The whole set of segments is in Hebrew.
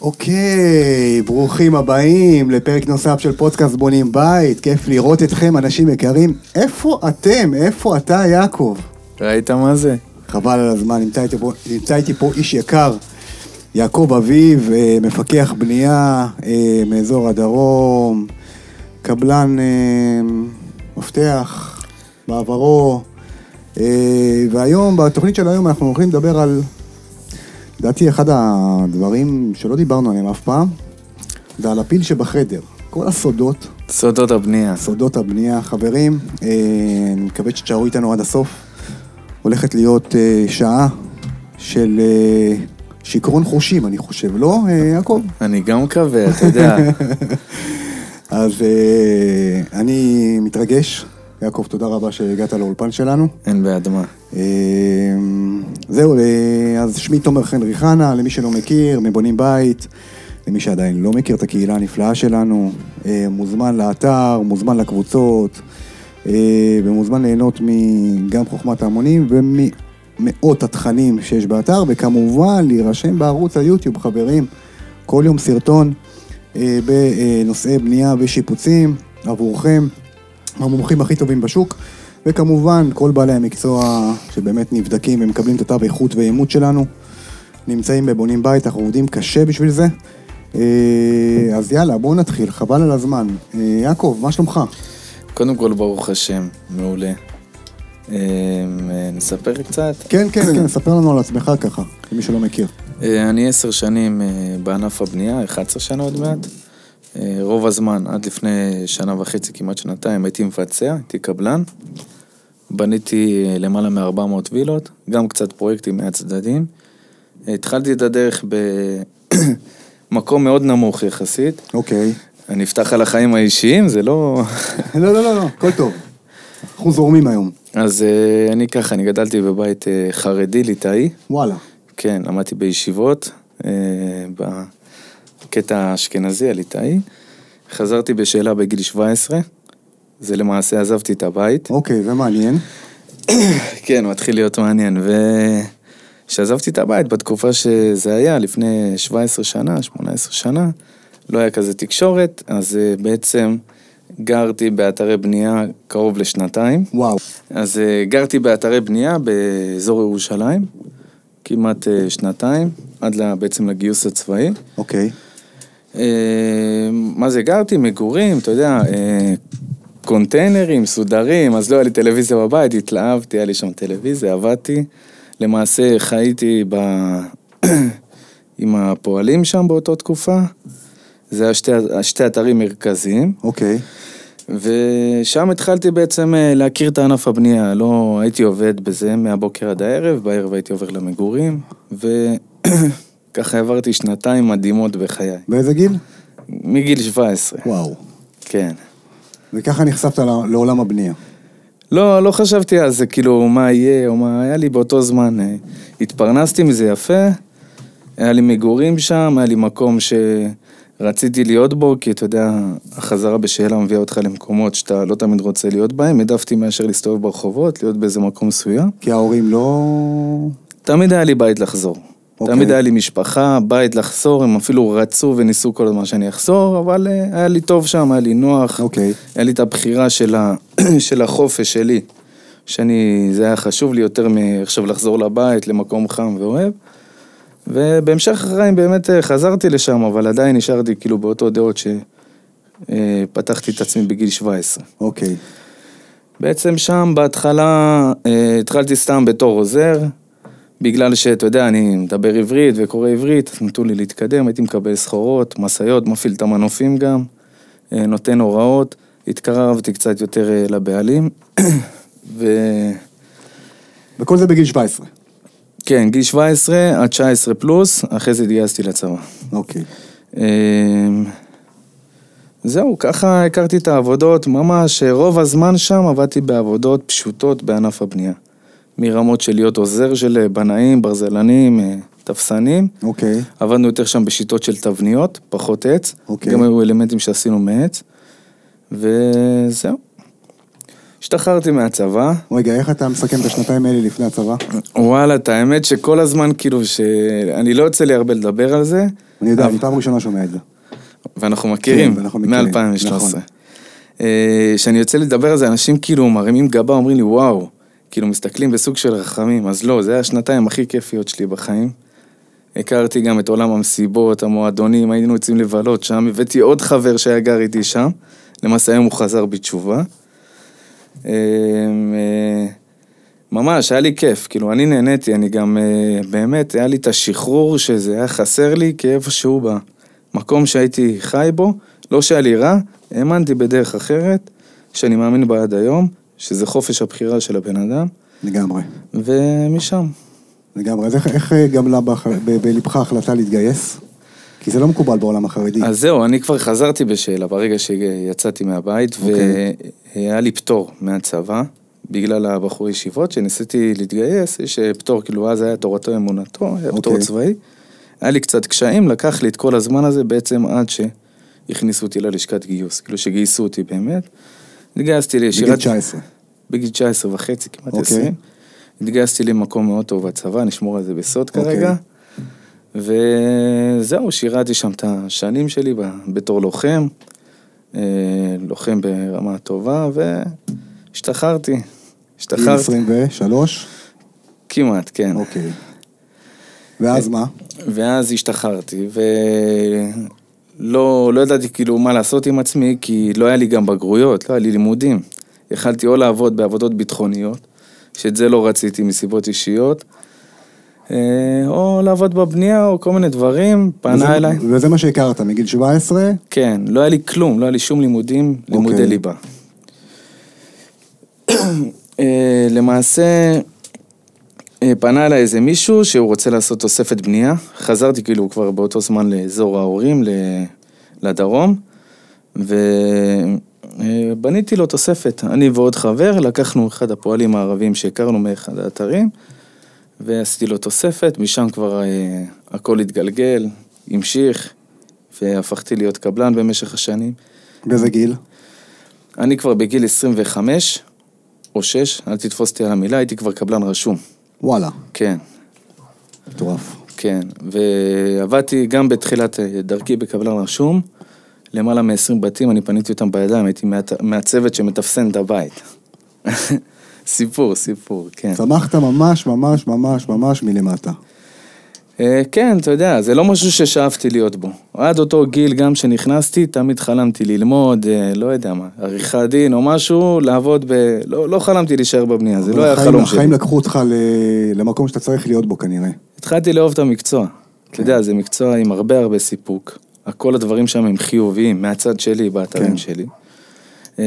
אוקיי, ברוכים הבאים לפרק נוסף של פודקאסט בונים בית, כיף לראות אתכם, אנשים יקרים. איפה אתם? איפה אתה, יעקב? ראית מה זה? חבל על הזמן, נמצא איתי פה, נמצא איתי פה איש יקר, יעקב אביב, אה, מפקח בנייה אה, מאזור הדרום, קבלן אה, מפתח בעברו, והיום, בתוכנית של היום אנחנו הולכים לדבר על, לדעתי אחד הדברים שלא דיברנו עליהם אף פעם, זה על הפיל שבחדר. כל הסודות, סודות הבנייה. סודות הבנייה, חברים, אה, אני מקווה שתשארו איתנו עד הסוף. הולכת להיות אה, שעה של אה, שיכרון חושים, אני חושב, לא, אה, יעקב? אני גם מקווה, אתה יודע. אז אה, אני מתרגש. יעקב, תודה רבה שהגעת לאולפן שלנו. אין בעד מה. אה, זהו, אה, אז שמי תומר חן ריחנה, למי שלא מכיר, מבונים בית. למי שעדיין לא מכיר את הקהילה הנפלאה שלנו, אה, מוזמן לאתר, מוזמן לקבוצות, ומוזמן ליהנות מגם חוכמת ההמונים וממאות התכנים שיש באתר, וכמובן להירשם בערוץ היוטיוב, חברים, כל יום סרטון בנושאי בנייה ושיפוצים עבורכם, המומחים הכי טובים בשוק, וכמובן כל בעלי המקצוע שבאמת נבדקים ומקבלים את התו איכות ואימות שלנו. נמצאים בבונים בית, אנחנו עובדים קשה בשביל זה. אה, אז יאללה, בואו נתחיל, חבל על הזמן. אה, יעקב, מה שלומך? קודם כל, ברוך השם, מעולה. אה, נספר קצת? כן, כן, כן, ספר לנו על עצמך ככה, למי שלא מכיר. אני עשר שנים בענף הבנייה, 11 שנה עוד מעט. אה, רוב הזמן, עד לפני שנה וחצי, כמעט שנתיים, הייתי מבצע, הייתי קבלן. בניתי אה, למעלה מ-400 וילות, גם קצת פרויקטים מהצדדים. התחלתי את הדרך במקום מאוד נמוך יחסית. אוקיי. אני אפתח על החיים האישיים, זה לא... לא, לא, לא, לא, הכל טוב. אנחנו זורמים היום. אז אה, אני ככה, אני גדלתי בבית חרדי ליטאי. וואלה. כן, למדתי בישיבות, בקטע האשכנזי, הליטאי. חזרתי בשאלה בגיל 17, זה למעשה עזבתי את הבית. אוקיי, זה מעניין. כן, מתחיל להיות מעניין. וכשעזבתי את הבית, בתקופה שזה היה, לפני 17 שנה, 18 שנה, לא היה כזה תקשורת, אז אה, בעצם גרתי באתרי בנייה קרוב לשנתיים. וואו. אז אה, גרתי באתרי בנייה באזור ירושלים, כמעט אה, שנתיים, עד בעצם לגיוס הצבאי. אוקיי. אה, מה זה, גרתי? מגורים, אתה יודע, אה, קונטיינרים, סודרים, אז לא היה לי טלוויזיה בבית, התלהבתי, היה לי שם טלוויזיה, עבדתי. למעשה חייתי ב... עם הפועלים שם באותה תקופה. זה היה שתי, שתי אתרים מרכזיים. אוקיי. ושם התחלתי בעצם אה, להכיר את ענף הבנייה, לא הייתי עובד בזה מהבוקר עד הערב, בערב הייתי עובר למגורים, וככה עברתי שנתיים מדהימות בחיי, באיזה גיל? מגיל 17, וואו. כן. וככה נחשפת לעולם הבנייה. לא, לא חשבתי על זה, כאילו, מה יהיה, או מה היה לי באותו זמן. אה, התפרנסתי מזה יפה, היה לי מגורים שם, היה לי מקום שרציתי להיות בו, כי אתה יודע, החזרה בשאלה מביאה אותך למקומות שאתה לא תמיד רוצה להיות בהם, העדפתי מאשר להסתובב ברחובות, להיות באיזה מקום מסוים. כי ההורים לא... תמיד היה לי בית לחזור. אוקיי. תמיד היה לי משפחה, בית לחזור, הם אפילו רצו וניסו כל הזמן שאני אחזור, אבל אה, היה לי טוב שם, היה לי נוח. אוקיי. היה לי את הבחירה של, ה... של החופש שלי, שאני, זה היה חשוב לי יותר מעכשיו לחזור לבית, למקום חם ואוהב. ובהמשך החיים באמת אה, חזרתי לשם, אבל עדיין נשארתי כאילו באותו דעות שפתחתי את עצמי בגיל 17. אוקיי. בעצם שם בהתחלה אה, התחלתי סתם בתור עוזר, בגלל שאתה יודע, אני מדבר עברית וקורא עברית, אז נתנו לי להתקדם, הייתי מקבל סחורות, משאיות, מפעיל את המנופים גם, אה, נותן הוראות, התקרבתי קצת יותר אה, לבעלים, וכן, וכל זה בגיל 17. גיל 17 עד 19 פלוס, אחרי זה התגייסתי לצבא. אוקיי. אה, זהו, ככה הכרתי את העבודות, ממש רוב הזמן שם עבדתי בעבודות פשוטות בענף הבנייה. מרמות של להיות עוזר של בנאים, ברזלנים, אה, תפסנים. אוקיי. עבדנו יותר שם בשיטות של תבניות, פחות עץ. אוקיי. גם היו אלמנטים שעשינו מעץ. וזהו. השתחררתי מהצבא. רגע, איך אתה מסכם את השנתיים האלה לפני הצבא? וואלה, את האמת שכל הזמן, כאילו, שאני לא יוצא לי הרבה לדבר על זה, אני יודע, אבל- אני פעם ראשונה שומע את זה. ואנחנו מכירים, כן, ואנחנו מכירים, מ-2013. נכון. כשאני יוצא לדבר על זה, אנשים כאילו מרימים גבה, אומרים לי, וואו, כאילו מסתכלים בסוג של רחמים, אז לא, זה היה השנתיים הכי כיפיות שלי בחיים. הכרתי גם את עולם המסיבות, המועדונים, היינו יוצאים לבלות שם, הבאתי עוד חבר שהיה גר איתי שם, למעשה היום הוא חזר בתשובה. אה, אה, ממש, היה לי כיף, כאילו, אני נהניתי, אני גם, אה, באמת, היה לי את השחרור שזה היה חסר לי כאיפשהו במקום שהייתי חי בו, לא שהיה לי רע, האמנתי בדרך אחרת, שאני מאמין בה עד היום, שזה חופש הבחירה של הבן אדם, לגמרי. ומשם. לגמרי. אז איך, איך אה, גמלה ב- בלבך החלטה להתגייס? כי זה לא מקובל בעולם החרדי. אז זהו, אני כבר חזרתי בשאלה ברגע שיצאתי מהבית, אוקיי. והיה לי פטור מהצבא, בגלל הבחור ישיבות, שניסיתי להתגייס, יש אה, פטור, כאילו אז היה תורתו אמונתו, היה פטור אוקיי. צבאי. היה לי קצת קשיים, לקח לי את כל הזמן הזה בעצם עד שהכניסו אותי ללשכת גיוס, כאילו שגייסו אותי באמת. התגייסתי בגיל לישירת... 19. בגיל 19 וחצי, כמעט אוקיי. 20. התגייסתי למקום מאוד טוב בצבא, נשמור על זה בסוד אוקיי. כרגע. וזהו, שירתי שם את השנים שלי בתור לוחם, אה, לוחם ברמה טובה, והשתחררתי. גיל השתחררתי, 23? כמעט, כן. אוקיי. ואז מה? ואז השתחררתי, ולא לא ידעתי כאילו מה לעשות עם עצמי, כי לא היה לי גם בגרויות, לא היה לי לימודים. יכלתי או לעבוד בעבודות ביטחוניות, שאת זה לא רציתי מסיבות אישיות, אה, או לעבוד בבנייה, או כל מיני דברים, וזה- פנה אליי. וזה מה שהכרת, מגיל 17? כן, לא היה לי כלום, לא היה לי שום לימודים, לימודי אוקיי. ליבה. אה, למעשה, פנה אליי איזה מישהו שהוא רוצה לעשות תוספת בנייה. חזרתי כאילו כבר באותו זמן לאזור ההורים, לדרום, ובניתי לו תוספת. אני ועוד חבר, לקחנו אחד הפועלים הערבים שהכרנו מאחד האתרים, ועשיתי לו תוספת, משם כבר אה, הכל התגלגל, המשיך, והפכתי להיות קבלן במשך השנים. באיזה גיל? אני כבר בגיל 25 או 6, אל תתפוס אותי על המילה, הייתי כבר קבלן רשום. וואלה, כן, מטורף. כן. ועבדתי גם בתחילת אה, דרכי בקבלן רשום, למעלה מ-20 בתים, אני פניתי אותם בידיים, הייתי מהצוות שמתפסן את הבית. סיפור, סיפור, כן. צמחת ממש ממש ממש ממש מלמטה. אה, כן, אתה יודע, זה לא משהו ששאפתי להיות בו. עד אותו גיל, גם כשנכנסתי, תמיד חלמתי ללמוד, אה, לא יודע מה, עריכת דין או משהו, לעבוד ב... לא, לא חלמתי להישאר בבנייה, זה לא היה חלום שלי. החיים לקחו אותך למקום שאתה צריך להיות בו כנראה. התחלתי לאהוב את המקצוע. אתה יודע, זה מקצוע עם הרבה הרבה סיפוק. כל הדברים שם הם חיוביים, מהצד שלי, באתרים כן. שלי. אה,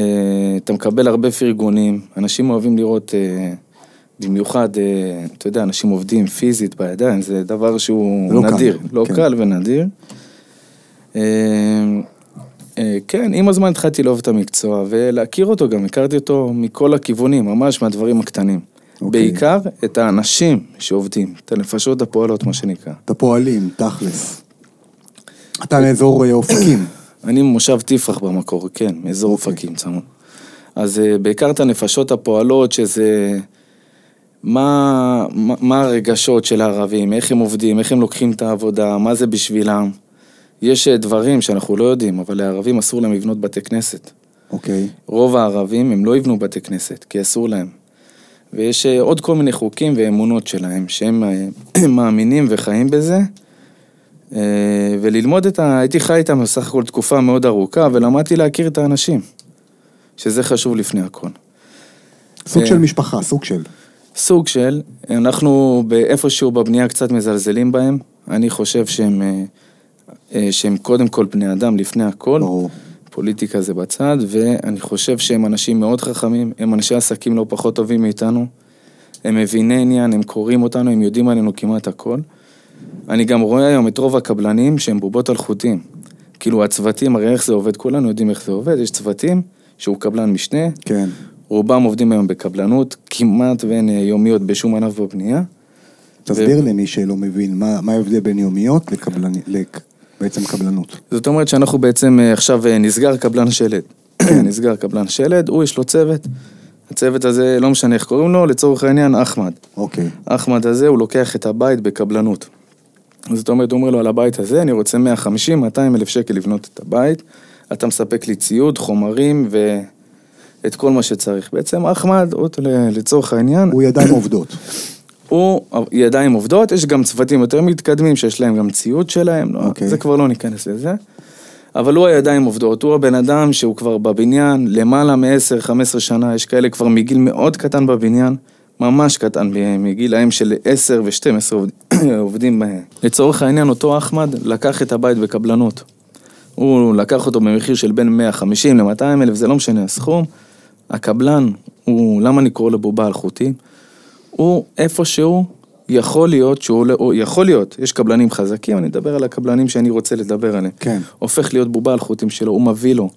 אתה מקבל הרבה פרגונים, אנשים אוהבים לראות, במיוחד, אה, אתה יודע, אנשים עובדים פיזית בידיים, זה דבר שהוא לא קל, נדיר, לא כן. קל ונדיר. אה, אה, כן, עם הזמן התחלתי לאהוב את המקצוע ולהכיר אותו גם, הכרתי אותו מכל הכיוונים, ממש מהדברים הקטנים. אוקיי. בעיקר את האנשים שעובדים, את הנפשות הפועלות, מה שנקרא. את הפועלים, תכלס. אתה מאזור אופקים. אני ממושב תפרח במקור, כן, מאזור אוקיי. אופקים צמוד. אז בעיקר את הנפשות הפועלות, שזה... מה, מה, מה הרגשות של הערבים, איך הם עובדים, איך הם לוקחים את העבודה, מה זה בשבילם. יש אה, דברים שאנחנו לא יודעים, אבל לערבים אסור להם לבנות בתי כנסת. אוקיי. רוב הערבים הם לא יבנו בתי כנסת, כי אסור להם. ויש אה, עוד כל מיני חוקים ואמונות שלהם, שהם אה, מאמינים וחיים בזה. וללמוד את ה... הייתי חי איתם בסך הכל תקופה מאוד ארוכה, ולמדתי להכיר את האנשים. שזה חשוב לפני הכל. סוג. של משפחה, סוג של. סוג של, אנחנו באיפשהו בבנייה קצת מזלזלים בהם. אני חושב שהם, אה, אה, שהם קודם כל בני אדם לפני הכל. ברור. פוליטיקה זה בצד, ואני חושב שהם אנשים מאוד חכמים, הם אנשי עסקים לא פחות טובים מאיתנו. הם מביני עניין, הם קוראים אותנו, הם יודעים עלינו כמעט הכל. אני גם רואה היום את רוב הקבלנים שהם בובות על חוטים. כאילו הצוותים, הרי איך זה עובד, כולנו יודעים איך זה עובד, יש צוותים שהוא קבלן משנה, כן. רובם עובדים היום בקבלנות, כמעט ואין אה, יומיות בשום ענף בבנייה. תסביר למי שלא מבין, מה מה ההבדל בין יומיות לקבלני- לק- בעצם קבלנות. זאת אומרת שאנחנו בעצם אה, עכשיו אה, נסגר קבלן שלד. נסגר קבלן שלד, הוא יש לו צוות. הצוות הזה, לא משנה איך קוראים לו, לצורך העניין אחמד. אוקיי. אחמד הזה, הוא לוקח את הבית בקבלנות. זאת אומרת, הוא אומר לו, על הבית הזה אני רוצה 150, 200 אלף שקל לבנות את הבית, אתה מספק לי ציוד, חומרים ואת כל מה שצריך. בעצם אחמד, לצורך העניין, הוא ידיים עובדות. הוא ידיים עובדות, יש גם צוותים יותר מתקדמים שיש להם גם ציוד שלהם, לא, אוקיי. זה כבר לא ניכנס לזה. אבל הוא הידיים עובדות, הוא הבן אדם שהוא כבר בבניין למעלה מ-10-15 שנה, יש כאלה כבר מגיל מאוד קטן בבניין, ממש קטן, מגילאים של 10 ו-12 עובדים בהם. לצורך העניין, אותו אחמד לקח את הבית בקבלנות. הוא לקח אותו במחיר של בין 150 ל-200 אלף, זה לא משנה הסכום. הקבלן, הוא, למה אני קורא לו בעל חוטים? הוא איפשהו יכול להיות שהוא, לא- הוא יכול להיות, יש קבלנים חזקים, אני מדבר על הקבלנים שאני רוצה לדבר עליהם. כן. הופך להיות בובה על חוטים שלו, הוא מביא לו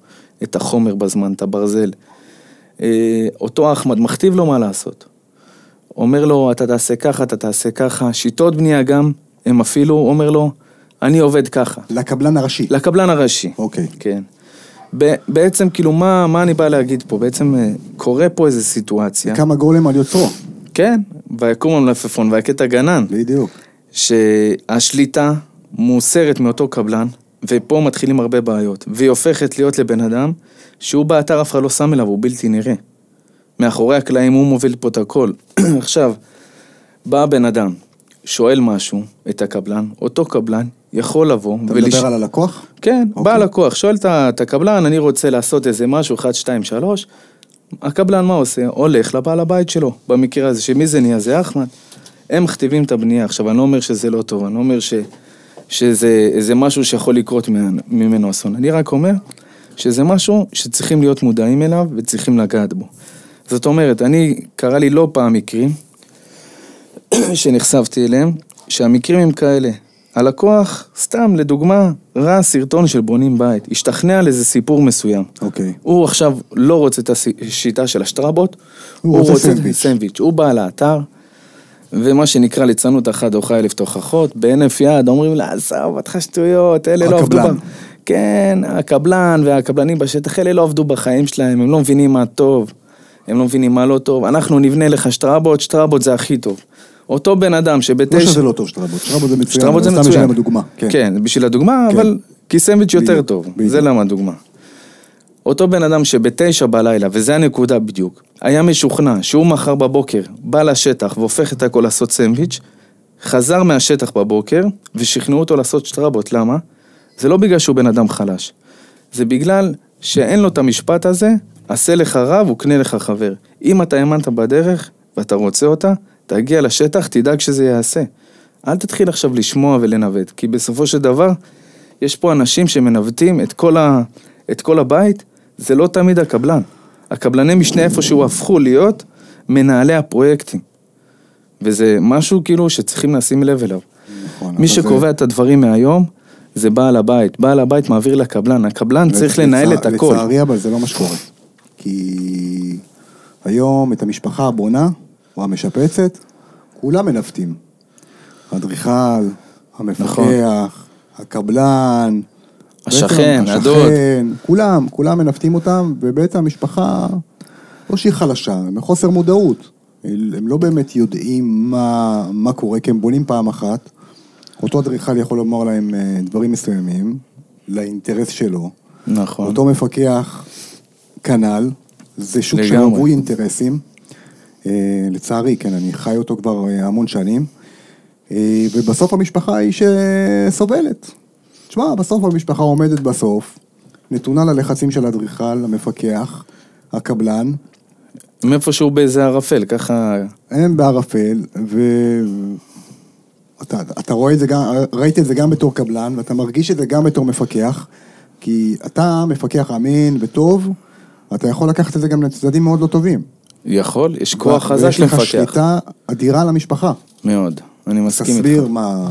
את החומר בזמן, את הברזל. אה, אותו אחמד מכתיב לו מה לעשות. אומר לו, אתה תעשה ככה, אתה תעשה ככה. שיטות בנייה גם, הם אפילו, אומר לו, אני עובד ככה. לקבלן הראשי. לקבלן הראשי. אוקיי. כן. בעצם, כאילו, מה, מה אני בא להגיד פה? בעצם אה, קורה פה איזו סיטואציה. כמה גולם על יוצרו. כן, ויקום המלפפון ויכת הגנן. בדיוק. שהשליטה מוסרת מאותו קבלן, ופה מתחילים הרבה בעיות, והיא הופכת להיות לבן אדם שהוא באתר אף אחד לא שם אליו, הוא בלתי נראה. מאחורי הקלעים הוא מוביל פה את הכל. עכשיו, בא בן אדם, שואל משהו, את הקבלן, אותו קבלן יכול לבוא אתה מדבר על הלקוח? כן, אוקיי. בא לקוח, שואל את הקבלן, אני רוצה לעשות איזה משהו, 1, 2, 3, הקבלן מה עושה? הולך לבעל הבית שלו, במקרה הזה, שמי זה נהיה? זה אחמד. הם מכתיבים את הבנייה. עכשיו, אני לא אומר שזה לא טוב, אני לא אומר ש, שזה זה משהו שיכול לקרות ממנו אסון. אני רק אומר שזה משהו שצריכים להיות מודעים אליו וצריכים לגעת בו. זאת אומרת, אני, קרה לי לא פעם מקרים שנחשפתי אליהם, שהמקרים הם כאלה. הלקוח, סתם לדוגמה, ראה סרטון של בונים בית, השתכנע על איזה סיפור מסוים. אוקיי. הוא עכשיו לא רוצה את השיטה של השטראבות, הוא רוצה סנדוויץ'. סנדוויץ'. הוא בא לאתר, ומה שנקרא ליצנות אחת דוחה אלף תוכחות, בהינף יד אומרים לה, עזוב אותך שטויות, אלה לא עבדו... הקבלן. כן, הקבלן והקבלנים בשטח, אלה לא עבדו בחיים שלהם, הם לא מבינים מה טוב, הם לא מבינים מה לא טוב, אנחנו נבנה לך שטראבות, שטראבות זה הכי טוב. אותו בן אדם לא שבתשע... שזה לא טוב שטראבות, שטראבות זה מצוין. שטראבות זה מצוין. סתם בשביל הדוגמה. כן. כן, בשביל הדוגמה, כן. אבל כי סנדוויץ' יותר טוב, בדיוק. זה למה הדוגמה. אותו בן אדם שבתשע בלילה, וזה הנקודה בדיוק, היה משוכנע שהוא מחר בבוקר בא לשטח והופך את הכל לעשות סנדוויץ', חזר מהשטח בבוקר ושכנעו אותו לעשות שטראבות, למה? זה לא בגלל שהוא בן אדם חלש, זה בגלל שאין לו את המשפט הזה, עשה לך רב וקנה לך חבר. אם אתה האמנת בדרך ואתה רוצה אותה, תגיע לשטח, תדאג שזה ייעשה. אל תתחיל עכשיו לשמוע ולנווט, כי בסופו של דבר, יש פה אנשים שמנווטים את כל, ה... את כל הבית, זה לא תמיד הקבלן. הקבלני משנה איפשהו הפכו להיות מנהלי הפרויקטים. וזה משהו כאילו שצריכים לשים לב אליו. נכון, מי אבל זה- שקובע את הדברים מהיום, זה בעל הבית. בעל הבית מעביר לקבלן, הקבלן צריך לנהל את הכל. לצערי אבל זה לא מה שקורה. כי היום את המשפחה הבונה, או המשפצת, כולם מנווטים. האדריכל, המפקח, הקבלן, השכן, הדוד. כולם, כולם מנווטים אותם, ובעצם המשפחה, לא שהיא חלשה, הם בחוסר מודעות. הם לא באמת יודעים מה, מה קורה, כי הם בונים פעם אחת. אותו אדריכל יכול לומר להם אה, דברים מסוימים, לאינטרס שלו. נכון. אותו מפקח, כנ"ל, זה שוק. שרווי אינטרסים. אה, לצערי, כן, אני חי אותו כבר אה, המון שנים. אה, ובסוף המשפחה היא שסובלת. תשמע, בסוף המשפחה עומדת בסוף, נתונה ללחצים של האדריכל, המפקח, הקבלן, מאיפשהו באיזה ערפל, ככה... הם בערפל, ואתה אתה רואה את זה גם, ראית את זה גם בתור קבלן, ואתה מרגיש את זה גם בתור מפקח, כי אתה מפקח אמין וטוב, אתה יכול לקחת את זה גם לצדדים מאוד לא טובים. יכול, יש כוח חזק ויש לך. שליטה אדירה על המשפחה. מאוד, אני מסכים איתך. תסביר מה...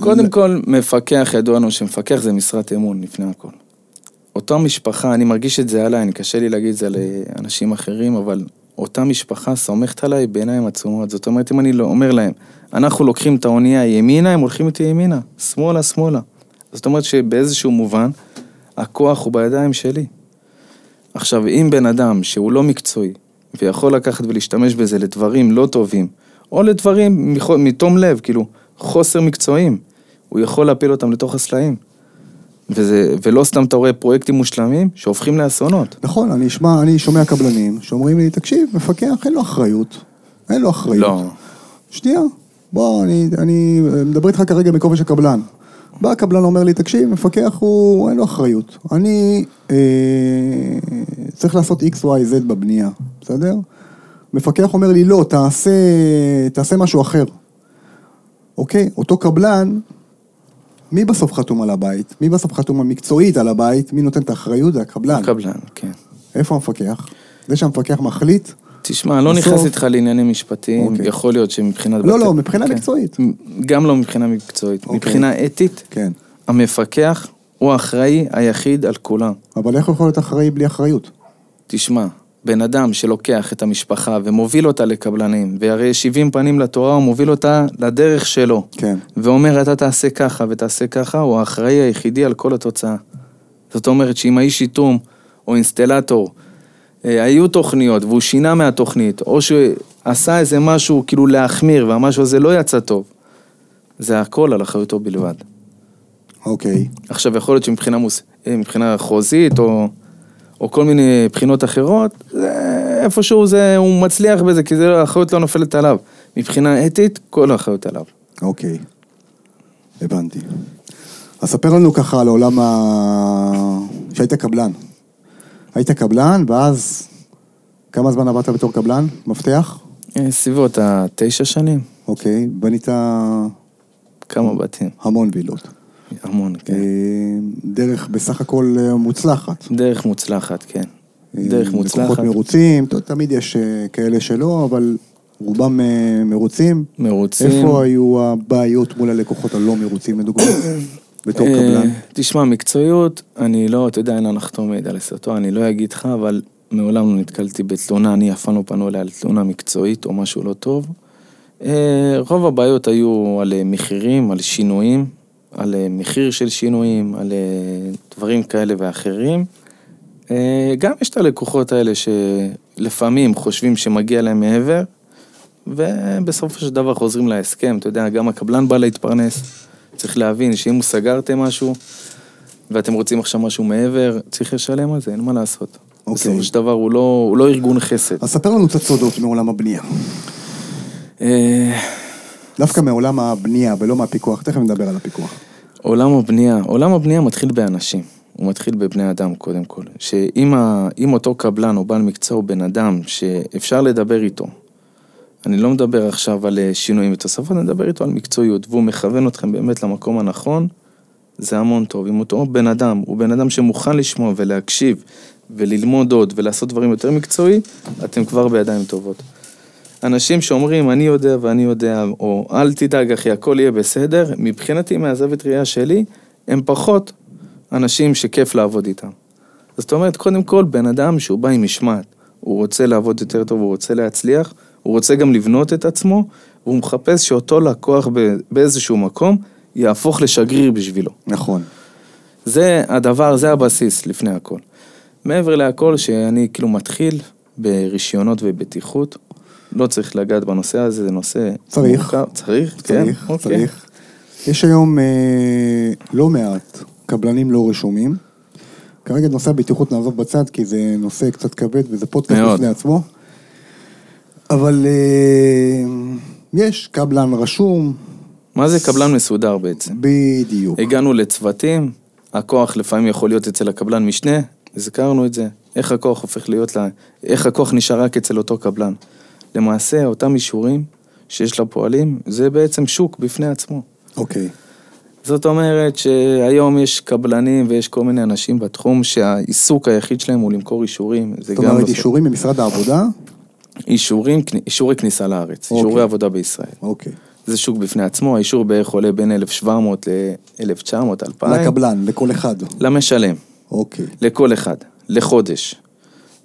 קודם כל, מפקח, ידוע לנו שמפקח זה משרת אמון לפני הכל. אותה משפחה, אני מרגיש את זה עליי, קשה לי להגיד את זה לאנשים אחרים, אבל אותה משפחה סומכת עליי בעיניים עצומות. זאת אומרת, אם אני לא אומר להם, אנחנו לוקחים את האונייה ימינה, הם הולכים איתי ימינה, שמאלה, שמאלה. זאת אומרת שבאיזשהו מובן, הכוח הוא בידיים שלי. עכשיו, אם בן אדם שהוא לא מקצועי, ויכול לקחת ולהשתמש בזה לדברים לא טובים, או לדברים מתום לב, כאילו, חוסר מקצועיים. הוא יכול להפיל אותם לתוך הסלעים. וזה, ולא סתם אתה רואה פרויקטים מושלמים שהופכים לאסונות. נכון, אני, אשמע, אני שומע קבלנים שאומרים לי, תקשיב, מפקח, אין לו אחריות. אין לו אחריות. לא. שנייה, בוא, אני, אני מדבר איתך כרגע מכובש הקבלן. בא הקבלן אומר לי, תקשיב, מפקח הוא, אין לו אחריות. אני אה, צריך לעשות x, y, z בבנייה, בסדר? מפקח אומר לי, לא, תעשה, תעשה משהו אחר. אוקיי, אותו קבלן, מי בסוף חתום על הבית? מי בסוף חתום מקצועית על הבית? מי נותן את האחריות? זה הקבלן. הקבלן, כן. איפה המפקח? זה שהמפקח מחליט? תשמע, אני לא נכנס איתך לעניינים משפטיים, אוקיי. יכול להיות שמבחינת... לא, בתי- לא, מבחינה כן. מקצועית. גם לא מבחינה מקצועית. אוקיי. מבחינה אתית, כן. המפקח הוא האחראי היחיד על כולם. אבל איך הוא יכול להיות אחראי בלי אחריות? תשמע, בן אדם שלוקח את המשפחה ומוביל אותה לקבלנים, והרי 70 פנים לתורה, הוא מוביל אותה לדרך שלו. כן. ואומר, אתה תעשה ככה ותעשה ככה, הוא האחראי היחידי על כל התוצאה. זאת אומרת שאם האיש שיטום או אינסטלטור, היו תוכניות והוא שינה מהתוכנית, או שעשה איזה משהו כאילו להחמיר והמשהו הזה לא יצא טוב, זה הכל על אחריותו בלבד. אוקיי. עכשיו, יכול להיות שמבחינה מוס... אה, מבחינה חוזית, או, או כל מיני בחינות אחרות, זה... איפשהו זה, הוא מצליח בזה, כי זה, האחריות לא נופלת עליו. מבחינה אתית, כל האחריות עליו. אוקיי. הבנתי. אז ספר לנו ככה על העולם ה... שהיית קבלן. היית קבלן, ואז כמה זמן עבדת בתור קבלן? מפתח? אה, סביבות התשע שנים, אוקיי. בנית כמה בתים, המון וילות. המון, כן. אה, דרך בסך הכל אה, מוצלחת. דרך מוצלחת, כן. דרך מוצלחת, לקוחות מרוצים, תמיד יש כאלה שלא, אבל רובם מרוצים. מרוצים. איפה היו הבעיות מול הלקוחות הלא מרוצים, לדוגמה, בתור אה, קבלן? תשמע, מקצועיות, אני לא, אתה יודע, אין הנחתום מידע לסרטו, אני לא אגיד לך, אבל מעולם לא נתקלתי בתלונה, אני אף פעם לא פנו אליי על תלונה מקצועית או משהו לא טוב. אה, רוב הבעיות היו על אה, מחירים, על שינויים, על מחיר של שינויים, על דברים כאלה ואחרים. גם יש את הלקוחות האלה שלפעמים חושבים שמגיע להם מעבר, ובסופו של דבר חוזרים להסכם, אתה יודע, גם הקבלן בא להתפרנס. צריך להבין שאם סגרתם משהו, ואתם רוצים עכשיו משהו מעבר, צריך לשלם על זה, אין מה לעשות. אוקיי. בסופו של דבר הוא לא, הוא לא ארגון חסד. אז ספר לנו קצת סודות מעולם הבנייה. אה, דווקא מעולם הבנייה ולא מהפיקוח, תכף נדבר על הפיקוח. עולם הבנייה, עולם הבנייה מתחיל באנשים, הוא מתחיל בבני אדם קודם כל. שאם ה, אותו קבלן או בעל מקצוע הוא בן אדם שאפשר לדבר איתו, אני לא מדבר עכשיו על אה, שינויים ותוספות, אני מדבר איתו על מקצועיות, והוא מכוון אתכם באמת למקום הנכון, זה המון טוב. אם אותו בן אדם הוא בן אדם שמוכן לשמוע ולהקשיב וללמוד עוד ולעשות דברים יותר מקצועי, אתם כבר בידיים טובות. אנשים שאומרים, אני יודע ואני יודע, או אל תדאג אחי, הכל יהיה בסדר, מבחינתי, מהזווית ראייה שלי, הם פחות אנשים שכיף לעבוד איתם. זאת אומרת, קודם כל, בן אדם שהוא בא עם משמעת, הוא רוצה לעבוד יותר טוב, הוא רוצה להצליח, הוא רוצה גם לבנות את עצמו, והוא מחפש שאותו לקוח באיזשהו מקום יהפוך לשגריר בשבילו. נכון. זה הדבר, זה הבסיס לפני הכל. מעבר להכל, שאני כאילו מתחיל ברישיונות ובטיחות, לא צריך לגעת בנושא הזה, זה נושא... צריך. מורכב. צריך, כן. צריך, אוקיי. צריך. יש היום אה, לא מעט קבלנים לא רשומים. כרגע את נושא הבטיחות נעזוב בצד, כי זה נושא קצת כבד וזה פודקאסט. בפני עצמו. אבל אה, יש קבלן רשום, מה זה קבלן מסודר בעצם? בדיוק. הגענו לצוותים, הכוח לפעמים יכול להיות אצל הקבלן משנה, הזכרנו את זה. איך הכוח הופך להיות, לה... איך הכוח נשאר רק אצל אותו קבלן. למעשה, אותם אישורים שיש לפועלים, זה בעצם שוק בפני עצמו. אוקיי. זאת אומרת שהיום יש קבלנים ויש כל מיני אנשים בתחום שהעיסוק היחיד שלהם הוא למכור אישורים. זאת אומרת, לא- אישורים ממשרד העבודה? אישורים, אישורי כניסה לארץ, אוקיי. אישורי עבודה בישראל. אוקיי. זה שוק בפני עצמו, האישור בערך עולה בין 1,700 ל-1,900, 2,000. לקבלן, לכל אחד. למשלם, אוקיי. לכל אחד, לחודש.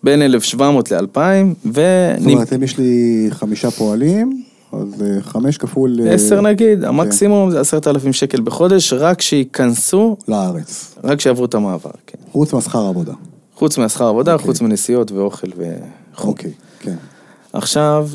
בין 1,700 ל-2,000, זאת ונ... אומרת, אם יש לי חמישה פועלים, אז אה, חמש כפול... אה, עשר נגיד, המקסימום זה 10,000 שקל בחודש, רק שייכנסו, לארץ. רק שיעברו את המעבר, כן. חוץ מהשכר עבודה. חוץ מהשכר עבודה, אוקיי. חוץ מנסיעות ואוכל וכו'. אוקיי, כן. עכשיו,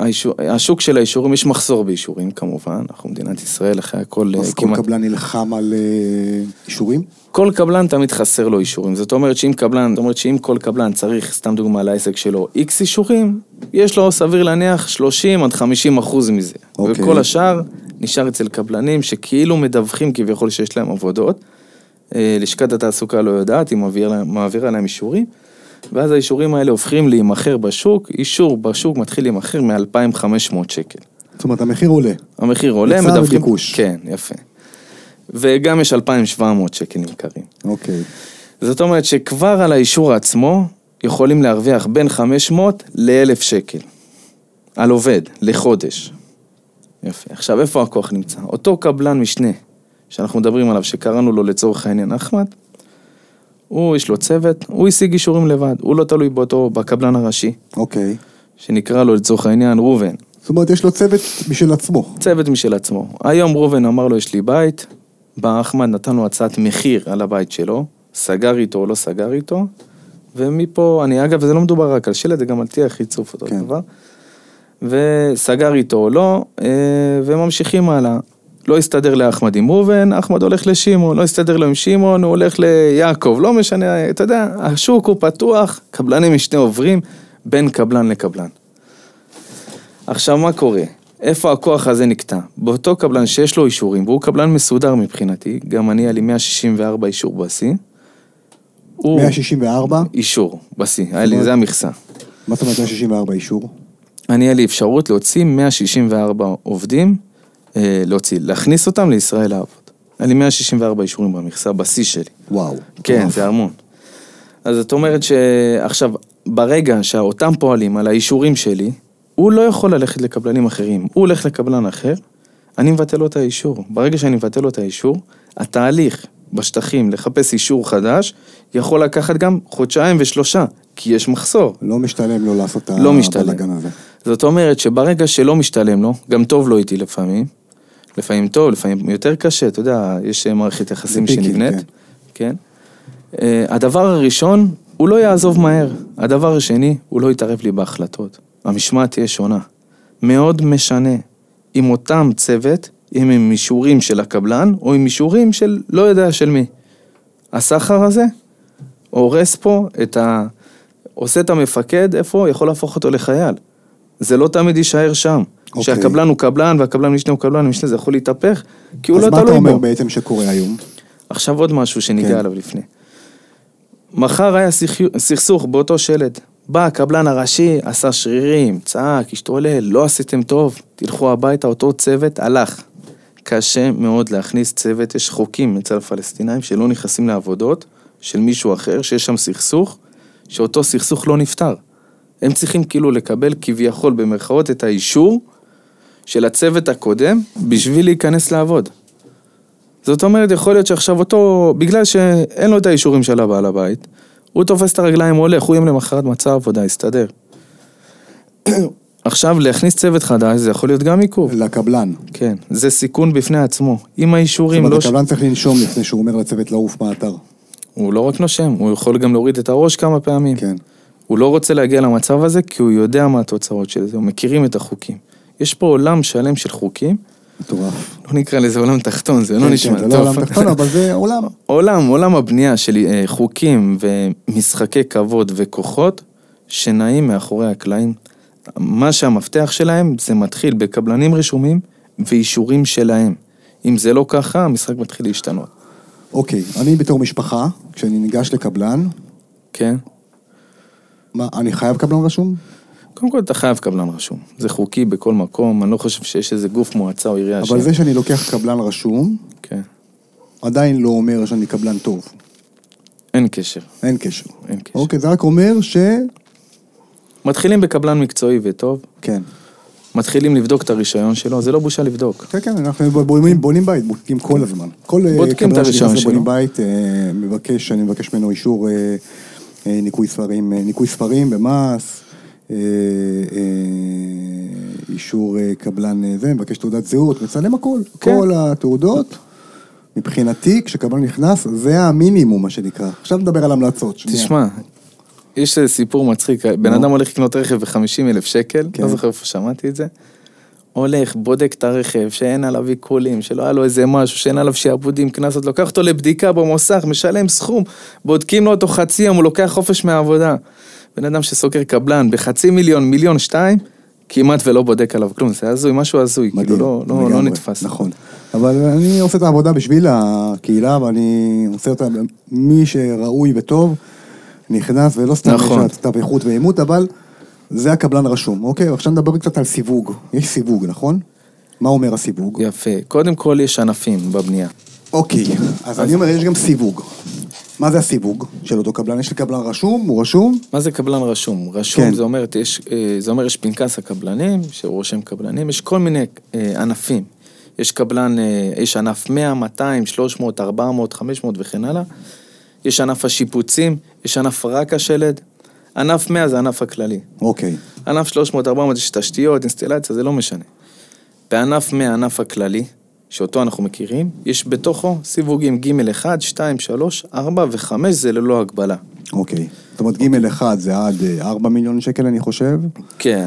האישור, השוק של האישורים, יש מחסור באישורים כמובן, אנחנו מדינת ישראל, אחרי הכל אה, אז כל קבלן נלחם על אה, אישורים? כל קבלן תמיד חסר לו אישורים, זאת אומרת שאם קבלן, זאת אומרת שאם כל קבלן צריך, סתם דוגמה לעסק שלו, איקס אישורים, יש לו סביר להניח 30 עד 50 אחוז מזה. אוקיי. וכל השאר נשאר אצל קבלנים שכאילו מדווחים כביכול שיש להם עבודות. אה, לשכת התעסוקה לא יודעת, היא מעבירה, מעבירה להם אישורים, ואז האישורים האלה הופכים להימכר בשוק, אישור בשוק מתחיל להימכר מ-2,500 שקל. זאת אומרת, המחיר עולה. המחיר עולה, מדווחים... וביקוש. כן, יפה. וגם יש 2,700 שקל נמכרים. אוקיי. זאת אומרת שכבר על האישור עצמו יכולים להרוויח בין 500 ל-1,000 שקל. על עובד, לחודש. יפה. עכשיו, איפה הכוח נמצא? אותו קבלן משנה שאנחנו מדברים עליו, שקראנו לו לצורך העניין אחמד, הוא, יש לו צוות, הוא השיג אישורים לבד, הוא לא תלוי באותו, בקבלן הראשי, אוקיי. שנקרא לו לצורך העניין ראובן. זאת אומרת, יש לו צוות משל עצמו. צוות משל עצמו. היום ראובן אמר לו, יש לי בית, בא אחמד, נתן לו הצעת מחיר על הבית שלו, סגר איתו או לא סגר איתו, ומפה, אני אגב, זה לא מדובר רק על שלט, זה גם על טיח ריצוף אותו כן. דבר. וסגר איתו או לא, אה, וממשיכים הלאה. לא הסתדר לאחמד עם ראובן, אחמד הולך לשמעון, לא הסתדר לו עם שמעון, הוא הולך ליעקב, לא משנה, אתה יודע, השוק הוא פתוח, קבלני משנה עוברים בין קבלן לקבלן. עכשיו, מה קורה? איפה הכוח הזה נקטע? באותו קבלן שיש לו אישורים, והוא קבלן מסודר מבחינתי, גם אני היה לי 164 אישור בשיא. הוא 164? אישור בשיא, היה לי, זה המכסה. מה זאת אומרת 164 אישור? אני, היה לי אפשרות להוציא 164 עובדים, להוציא, להכניס אותם לישראל לעבוד. היה לי 164 אישורים במכסה, בשיא שלי. וואו. כן. זה המון. אז זאת אומרת שעכשיו, ברגע שאותם פועלים על האישורים שלי, הוא לא יכול ללכת לקבלנים אחרים. הוא הולך לקבלן אחר, אני מבטל לו את האישור. ברגע שאני מבטל לו את האישור, התהליך בשטחים לחפש אישור חדש, יכול לקחת גם חודשיים ושלושה, כי יש מחסור. לא משתלם לו לעשות את לא. הבלאגן הזה. זאת אומרת שברגע שלא משתלם לו, גם טוב לו איתי לפעמים, לפעמים טוב, לפעמים יותר קשה, אתה יודע, יש מערכת יחסים שנבנית, כן. כן? אה, הדבר הראשון, הוא לא יעזוב מהר. הדבר השני, הוא לא יתערב לי בהחלטות. המשמעת תהיה שונה. מאוד משנה אם אותם צוות, אם הם אישורים של הקבלן, או עם אישורים של לא יודע של מי. הסחר הזה הורס פה את ה... עושה את המפקד, איפה? יכול להפוך אותו לחייל. זה לא תמיד יישאר שם. אוקיי. שהקבלן הוא קבלן והקבלן משנה הוא קבלן משנה, זה יכול להתהפך, כי הוא אז לא מה אתה תלוי אומר בו. בעצם שקורה היום? עכשיו עוד משהו שניגע כן. עליו לפני. מחר היה סכ- סכסוך באותו שלד. בא הקבלן הראשי, עשה שרירים, צעק, השתולל, לא עשיתם טוב, תלכו הביתה, אותו צוות הלך. קשה מאוד להכניס צוות, יש חוקים אצל הפלסטינאים שלא נכנסים לעבודות של מישהו אחר, שיש שם סכסוך, שאותו סכסוך לא נפתר. הם צריכים כאילו לקבל כביכול במרכאות את האישור של הצוות הקודם בשביל להיכנס לעבוד. זאת אומרת, יכול להיות שעכשיו אותו, בגלל שאין לו את האישורים של הבעל הבית, הוא תופס את הרגליים, הולך, הוא יום למחרת מצא עבודה, יסתדר. עכשיו, להכניס צוות חדש, זה יכול להיות גם עיכוב. לקבלן. כן, זה סיכון בפני עצמו. אם זאת האישורים אומרת, לא... הקבלן צריך לנשום לפני שהוא אומר לצוות לעוף מהאתר. הוא לא רק נושם, הוא יכול גם להוריד את הראש כמה פעמים. כן. הוא לא רוצה להגיע למצב הזה, כי הוא יודע מה התוצאות של זה, הוא מכירים את החוקים. יש פה עולם שלם של חוקים, מטורף. לא נקרא לזה עולם תחתון, זה לא כן, נשמע כן, טוב. זה לא עולם תחתון, אבל זה עולם. עולם, עולם הבנייה של אה, חוקים ומשחקי כבוד וכוחות שנעים מאחורי הקלעים. מה שהמפתח שלהם זה מתחיל בקבלנים רשומים ואישורים שלהם. אם זה לא ככה, המשחק מתחיל להשתנות. אוקיי, אני בתור משפחה, כשאני ניגש לקבלן, כן? מה, אני חייב קבלן רשום? קודם כל אתה חייב קבלן רשום. זה חוקי בכל מקום, אני לא חושב שיש איזה גוף מועצה או עירייה אבל זה שאני לוקח קבלן רשום, כן. עדיין לא אומר שאני קבלן טוב. אין קשר, אין קשר. אין קשר. אוקיי, זה רק אומר ש... מתחילים בקבלן מקצועי וטוב, כן. מתחילים לבדוק את הרישיון שלו, זה לא בושה לבדוק. כן, כן, אנחנו בונים, בונים בית, בודקים כל הזמן. כל אה, בודקים את קבלן הרישיון שנכנס לבונים שלו. בית, אה, מבקש, אני מבקש ממנו אישור אה, ניקוי ספרים, אה, ניקוי ספרים במס, אה, אה, אישור אה, קבלן אה, זה, מבקש תעודת זהות, מצלם הכל. כן. כל התעודות, מבחינתי, כשקבלן נכנס, זה המינימום, מה שנקרא. עכשיו נדבר על המלצות. שנייה. תשמע, יש סיפור מצחיק, בן. אדם הולך לקנות רכב ב-50 אלף שקל, כן. לא זוכר איפה שמעתי את זה. הולך, בודק את הרכב, שאין עליו עיקולים, שלא היה לו איזה משהו, שאין עליו שעבודים, קנסות, לוקח אותו לבדיקה במוסך, משלם סכום, בודקים לו אותו חצי יום, הוא לוקח חופש מהעבודה. בן אדם שסוקר קבלן בחצי מיליון, מיליון שתיים, כמעט ולא בודק עליו כלום, זה הזוי, משהו הזוי, כאילו מדהים, לא, לא, לא לגמרי, נתפס. נכון. אבל אני עושה את העבודה בשביל הקהילה, ואני עושה אותה, מי שראוי וטוב, נכנס, ולא סתם נכון. יש תו איכות ואימות, אבל זה הקבלן רשום, אוקיי? עכשיו נדבר קצת על סיווג. יש סיווג, נכון? מה אומר הסיווג? יפה. קודם כל יש ענפים בבנייה. אוקיי, אז אני אומר, יש גם סיווג. מה זה הסיווג של אותו קבלן? יש לי קבלן רשום, הוא רשום? מה זה קבלן רשום? רשום כן. זה אומר, יש, אה, זה אומר יש פנקס הקבלנים, שהוא רושם קבלנים, יש כל מיני אה, ענפים. יש קבלן, אה, יש ענף 100, 200, 300, 400, 500 וכן הלאה. יש ענף השיפוצים, יש ענף רק השלד. ענף 100 זה הענף הכללי. אוקיי. ענף 300, 400 יש תשתיות, אינסטלציה, זה לא משנה. בענף 100, הענף הכללי, שאותו אנחנו מכירים, יש בתוכו סיווגים ג' 1, 2, 3, 4 ו-5 זה ללא הגבלה. אוקיי. זאת אומרת, ג' 1 זה עד אה, 4 מיליון שקל, אני חושב. כן.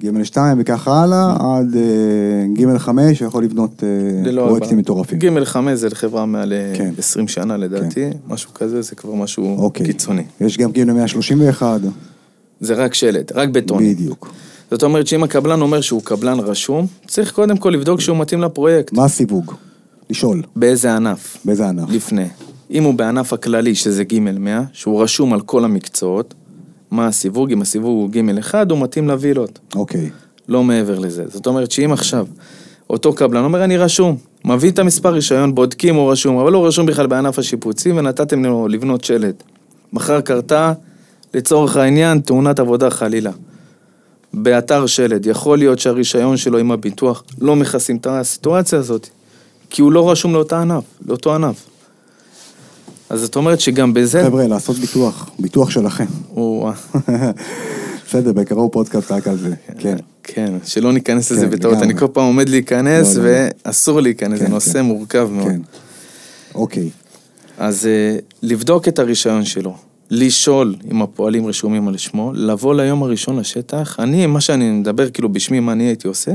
ג' 2 וככה הלאה, עד אה, ג' 5 יכול לבנות אה, ללא פרויקטים. מטורפים. ג' 5 זה לחברה מעל אה, כן. 20 שנה לדעתי, משהו כזה, זה כבר משהו אוקיי. קיצוני. יש גם ג' 131, זה רק שלט, רק בטון. בדיוק. זאת אומרת שאם הקבלן אומר שהוא קבלן רשום, צריך קודם כל לבדוק שהוא מתאים לפרויקט. מה הסיווג? לשאול, באיזה ענף? באיזה ענף? לפני. אם הוא בענף הכללי, שזה ג' 100, שהוא רשום על כל המקצועות, מה הסיווג? אם הסיווג הוא ג' 1, הוא מתאים לווילות. אוקיי. לא מעבר לזה. זאת אומרת שאם עכשיו אותו קבלן אומר אני רשום, מביא את המספר רישיון, בודקים הוא רשום, אבל הוא רשום בכלל בענף השיפוצים ונתתם לו לבנות שלט. מחר קרתה, לצורך העניין, תאונת עבודה חלילה. באתר שלד, יכול להיות שהרישיון שלו עם הביטוח לא מכסים את הסיטואציה הזאת, כי הוא לא רשום לאותה ענף, לאותו ענף. אז זאת אומרת שגם בזה חבר'ה, לעשות ביטוח, ביטוח שלכם. בסדר, בקרוב פודקאסט רק על זה. כן. כן, שלא ניכנס לזה כן, בטעות. אני כל פעם עומד להיכנס לא, לא, לא. ואסור להיכנס, זה כן, נושא כן. מורכב מאוד. כן. אוקיי. אז אה, לבדוק את הרישיון שלו, לשאול אם הפועלים רשומים על שמו, לבוא ליום הראשון לשטח, אני, מה שאני מדבר כאילו בשמי, מה אני הייתי עושה,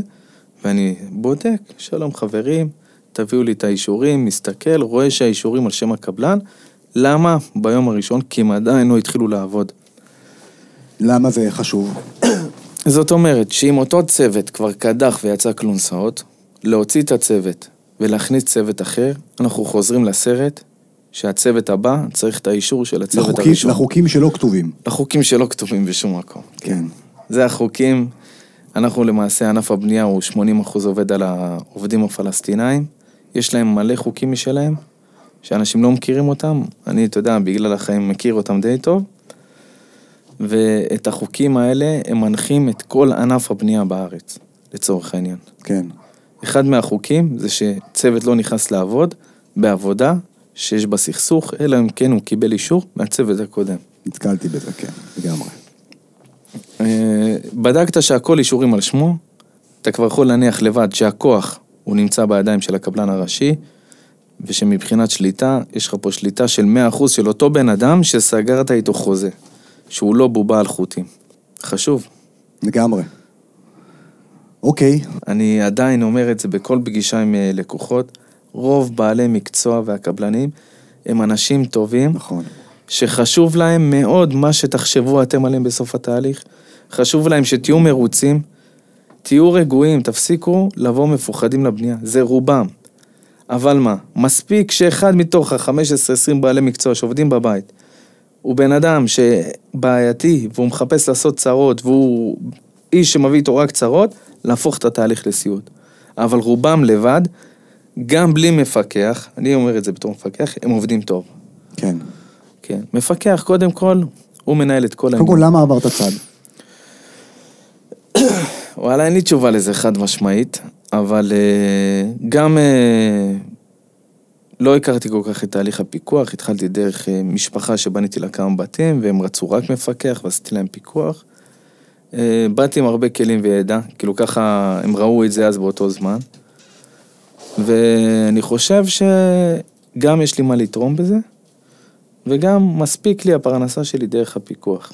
ואני בודק, שלום חברים, תביאו לי את האישורים, מסתכל, רואה שהאישורים על שם הקבלן, למה ביום הראשון? כי הם עדיין לא התחילו לעבוד. למה זה חשוב? זאת אומרת שאם אותו צוות כבר קדח ויצא כלונסאות, להוציא את הצוות ולהכניס צוות אחר, אנחנו חוזרים לסרט שהצוות הבא צריך את האישור של הצוות לחוקים, הראשון. לחוקים שלא כתובים. לחוקים שלא כתובים בשום מקום. כן. זה החוקים, אנחנו למעשה, ענף הבנייה הוא 80% עובד על העובדים הפלסטינאים, יש להם מלא חוקים משלהם, שאנשים לא מכירים אותם, אני, אתה יודע, בגלל החיים מכיר אותם די טוב, ואת החוקים האלה הם מנחים את כל ענף הבנייה בארץ, לצורך העניין. כן. אחד מהחוקים זה שצוות לא נכנס לעבוד בעבודה שיש בה סכסוך, אלא אם כן הוא קיבל אישור מהצוות הקודם. נתקלתי בזה, כן, לגמרי. אה, בדקת שהכל אישורים על שמו, אתה כבר יכול להניח לבד שהכוח הוא נמצא בידיים של הקבלן הראשי, ושמבחינת שליטה, יש לך פה שליטה של 100% של אותו בן אדם שסגרת איתו חוזה, שהוא לא בובה על חוטים. חשוב. לגמרי. אוקיי, אני עדיין אומר את זה בכל פגישה עם אה, לקוחות, רוב בעלי מקצוע והקבלנים הם אנשים טובים, נכון. שחשוב להם מאוד מה שתחשבו אתם עליהם בסוף התהליך. חשוב להם שתהיו מרוצים, תהיו רגועים, תפסיקו לבוא מפוחדים לבנייה, זה רובם. אבל מה, מספיק שאחד מתוך ה-15-20 בעלי מקצוע שעובדים בבית, הוא בן אדם שבעייתי, והוא מחפש לעשות צרות, והוא איש שמביא איתו רק צרות, להפוך את התהליך לסיוט. אבל רובם לבד, גם בלי מפקח, אני אומר את זה בתור מפקח, הם עובדים טוב. כן. כן. מפקח, קודם כל, הוא מנהל את כל קודם כל, למה עברת צד? וואלה, אין לי תשובה לזה חד משמעית, אבל אה, גם אה, לא הכרתי כל כך את תהליך הפיקוח, התחלתי דרך אה, משפחה שבניתי לה כמה בתים, והם רצו רק מפקח, ועשיתי להם פיקוח. באתי עם הרבה כלים וידע, כאילו ככה הם ראו את זה אז באותו זמן. ואני חושב שגם יש לי מה לתרום בזה, וגם מספיק לי הפרנסה שלי דרך הפיקוח.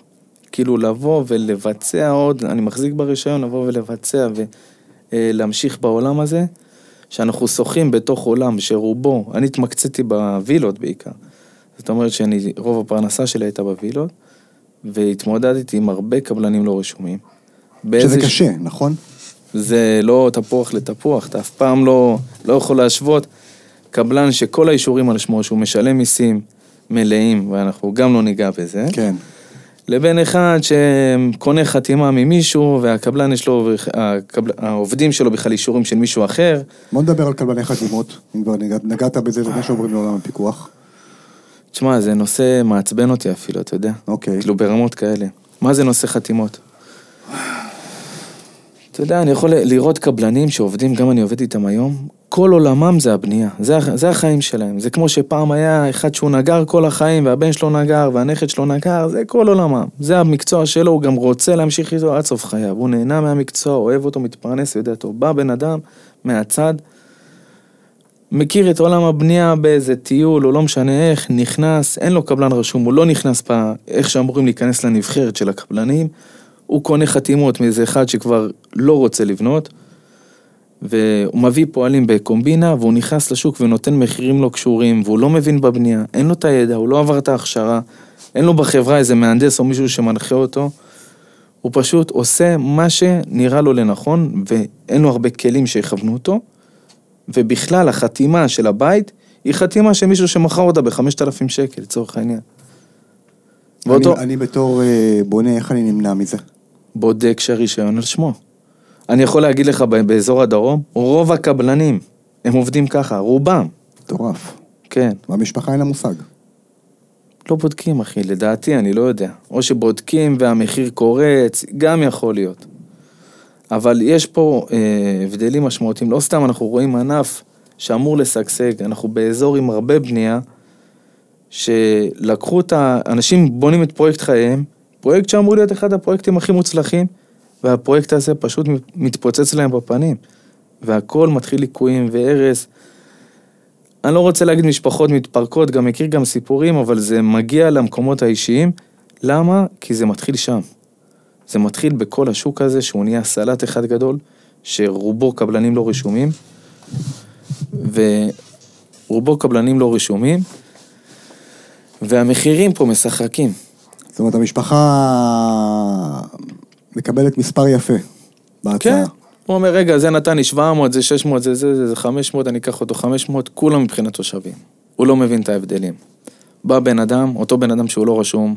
כאילו לבוא ולבצע עוד, אני מחזיק ברישיון, לבוא ולבצע ולהמשיך בעולם הזה, שאנחנו שוחים בתוך עולם שרובו, אני התמקצעתי בווילות בעיקר. זאת אומרת שאני, רוב הפרנסה שלי הייתה בווילות, והתמודדתי עם הרבה קבלנים לא רשומים. שזה קשה, נכון? זה לא תפוח לתפוח, אתה אף פעם לא, לא יכול להשוות קבלן שכל האישורים על שמו, שהוא משלם מיסים מלאים, ואנחנו גם לא ניגע בזה, כן. לבין אחד שקונה חתימה ממישהו, והקבלן יש לו, הקבל, העובדים שלו בכלל אישורים של מישהו אחר. בוא נדבר על קבלני חתימות, אם כבר נגעת, נגעת בזה לפני שעוברים לעולם הפיקוח. תשמע, זה נושא מעצבן אותי אפילו, אתה יודע. אוקיי. כאילו ברמות כאלה. מה זה נושא חתימות? אתה יודע, אני יכול לראות קבלנים שעובדים, גם אני עובד איתם היום, כל עולמם זה הבנייה, זה, זה החיים שלהם. זה כמו שפעם היה אחד שהוא נגר כל החיים, והבן שלו נגר, והנכד שלו נגר, זה כל עולמם. זה המקצוע שלו, הוא גם רוצה להמשיך איתו עד סוף חייו. הוא נהנה מהמקצוע, אוהב אותו, מתפרנס, יודע טוב. בא בן אדם מהצד, מכיר את עולם הבנייה באיזה טיול, או לא משנה איך, נכנס, אין לו קבלן רשום, הוא לא נכנס ב... איך שאמורים להיכנס לנבחרת של הקבלנים, הוא קונה חתימות מאיזה אחד שכבר לא רוצה לבנות, והוא מביא פועלים בקומבינה, והוא נכנס לשוק ונותן מחירים לא קשורים, והוא לא מבין בבנייה, אין לו את הידע, הוא לא עבר את ההכשרה, אין לו בחברה איזה מהנדס או מישהו שמנחה אותו, הוא פשוט עושה מה שנראה לו לנכון, ואין לו הרבה כלים שיכוונו אותו. ובכלל, החתימה של הבית היא חתימה של מישהו שמכר אותה בחמשת אלפים שקל, לצורך העניין. ואותו אני, אני בתור אה, בונה, איך אני נמנע מזה? בודק שהרישיון על שמו. אני יכול להגיד לך, באזור הדרום, רוב הקבלנים, הם עובדים ככה, רובם, מטורף. כן. והמשפחה אין לה מושג. לא בודקים, אחי, לדעתי, אני לא יודע. או שבודקים והמחיר קורץ, גם יכול להיות. אבל יש פה אה, הבדלים משמעותיים. לא סתם אנחנו רואים ענף שאמור לשגשג, אנחנו באזור עם הרבה בנייה, שלקחו את ה... אנשים בונים את פרויקט חייהם, פרויקט שאמור להיות אחד הפרויקטים הכי מוצלחים, והפרויקט הזה פשוט מתפוצץ להם בפנים. והכל מתחיל ליקויים והרס. אני לא רוצה להגיד משפחות מתפרקות, גם מכיר גם סיפורים, אבל זה מגיע למקומות האישיים. למה? כי זה מתחיל שם. זה מתחיל בכל השוק הזה, שהוא נהיה סלט אחד גדול, שרובו קבלנים לא רשומים, ורובו קבלנים לא רשומים, והמחירים פה משחקים. זאת אומרת, המשפחה מקבלת מספר יפה בהצעה. כן. הוא אומר, רגע, זה נתן לי 700, זה 600, זה זה, זה, זה 500, אני אקח אותו 500, כולם מבחינת תושבים. הוא לא מבין את ההבדלים. בא בן אדם, אותו בן אדם שהוא לא רשום,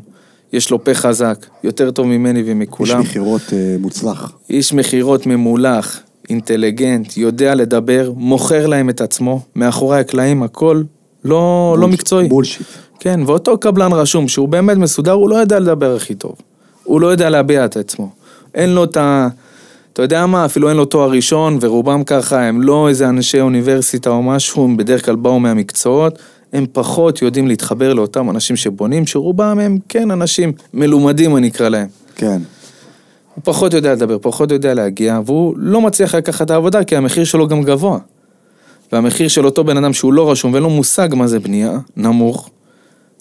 יש לו פה חזק, יותר טוב ממני איש ומכולם. מכירות אה, מוצלח. איש מכירות ממולח, אינטליגנט, יודע לדבר, מוכר להם את עצמו, מאחורי הקלעים הכל לא, לא בולש- מקצועי. בולשיט. כן, ואותו קבלן רשום שהוא באמת מסודר, הוא לא יודע לדבר הכי טוב. הוא לא יודע להביע את עצמו. אין לו את ה... אתה יודע מה, אפילו אין לו תואר ראשון, ורובם ככה, הם לא איזה אנשי אוניברסיטה או משהו, הם בדרך כלל באו מהמקצועות, הם פחות יודעים להתחבר לאותם אנשים שבונים, שרובם הם כן אנשים מלומדים, אני אקרא להם. כן. הוא פחות יודע לדבר, פחות יודע להגיע, והוא לא מצליח לקחת את העבודה, כי המחיר שלו גם גבוה. והמחיר של אותו בן אדם שהוא לא רשום ואין לו מושג מה זה בנייה, נמוך,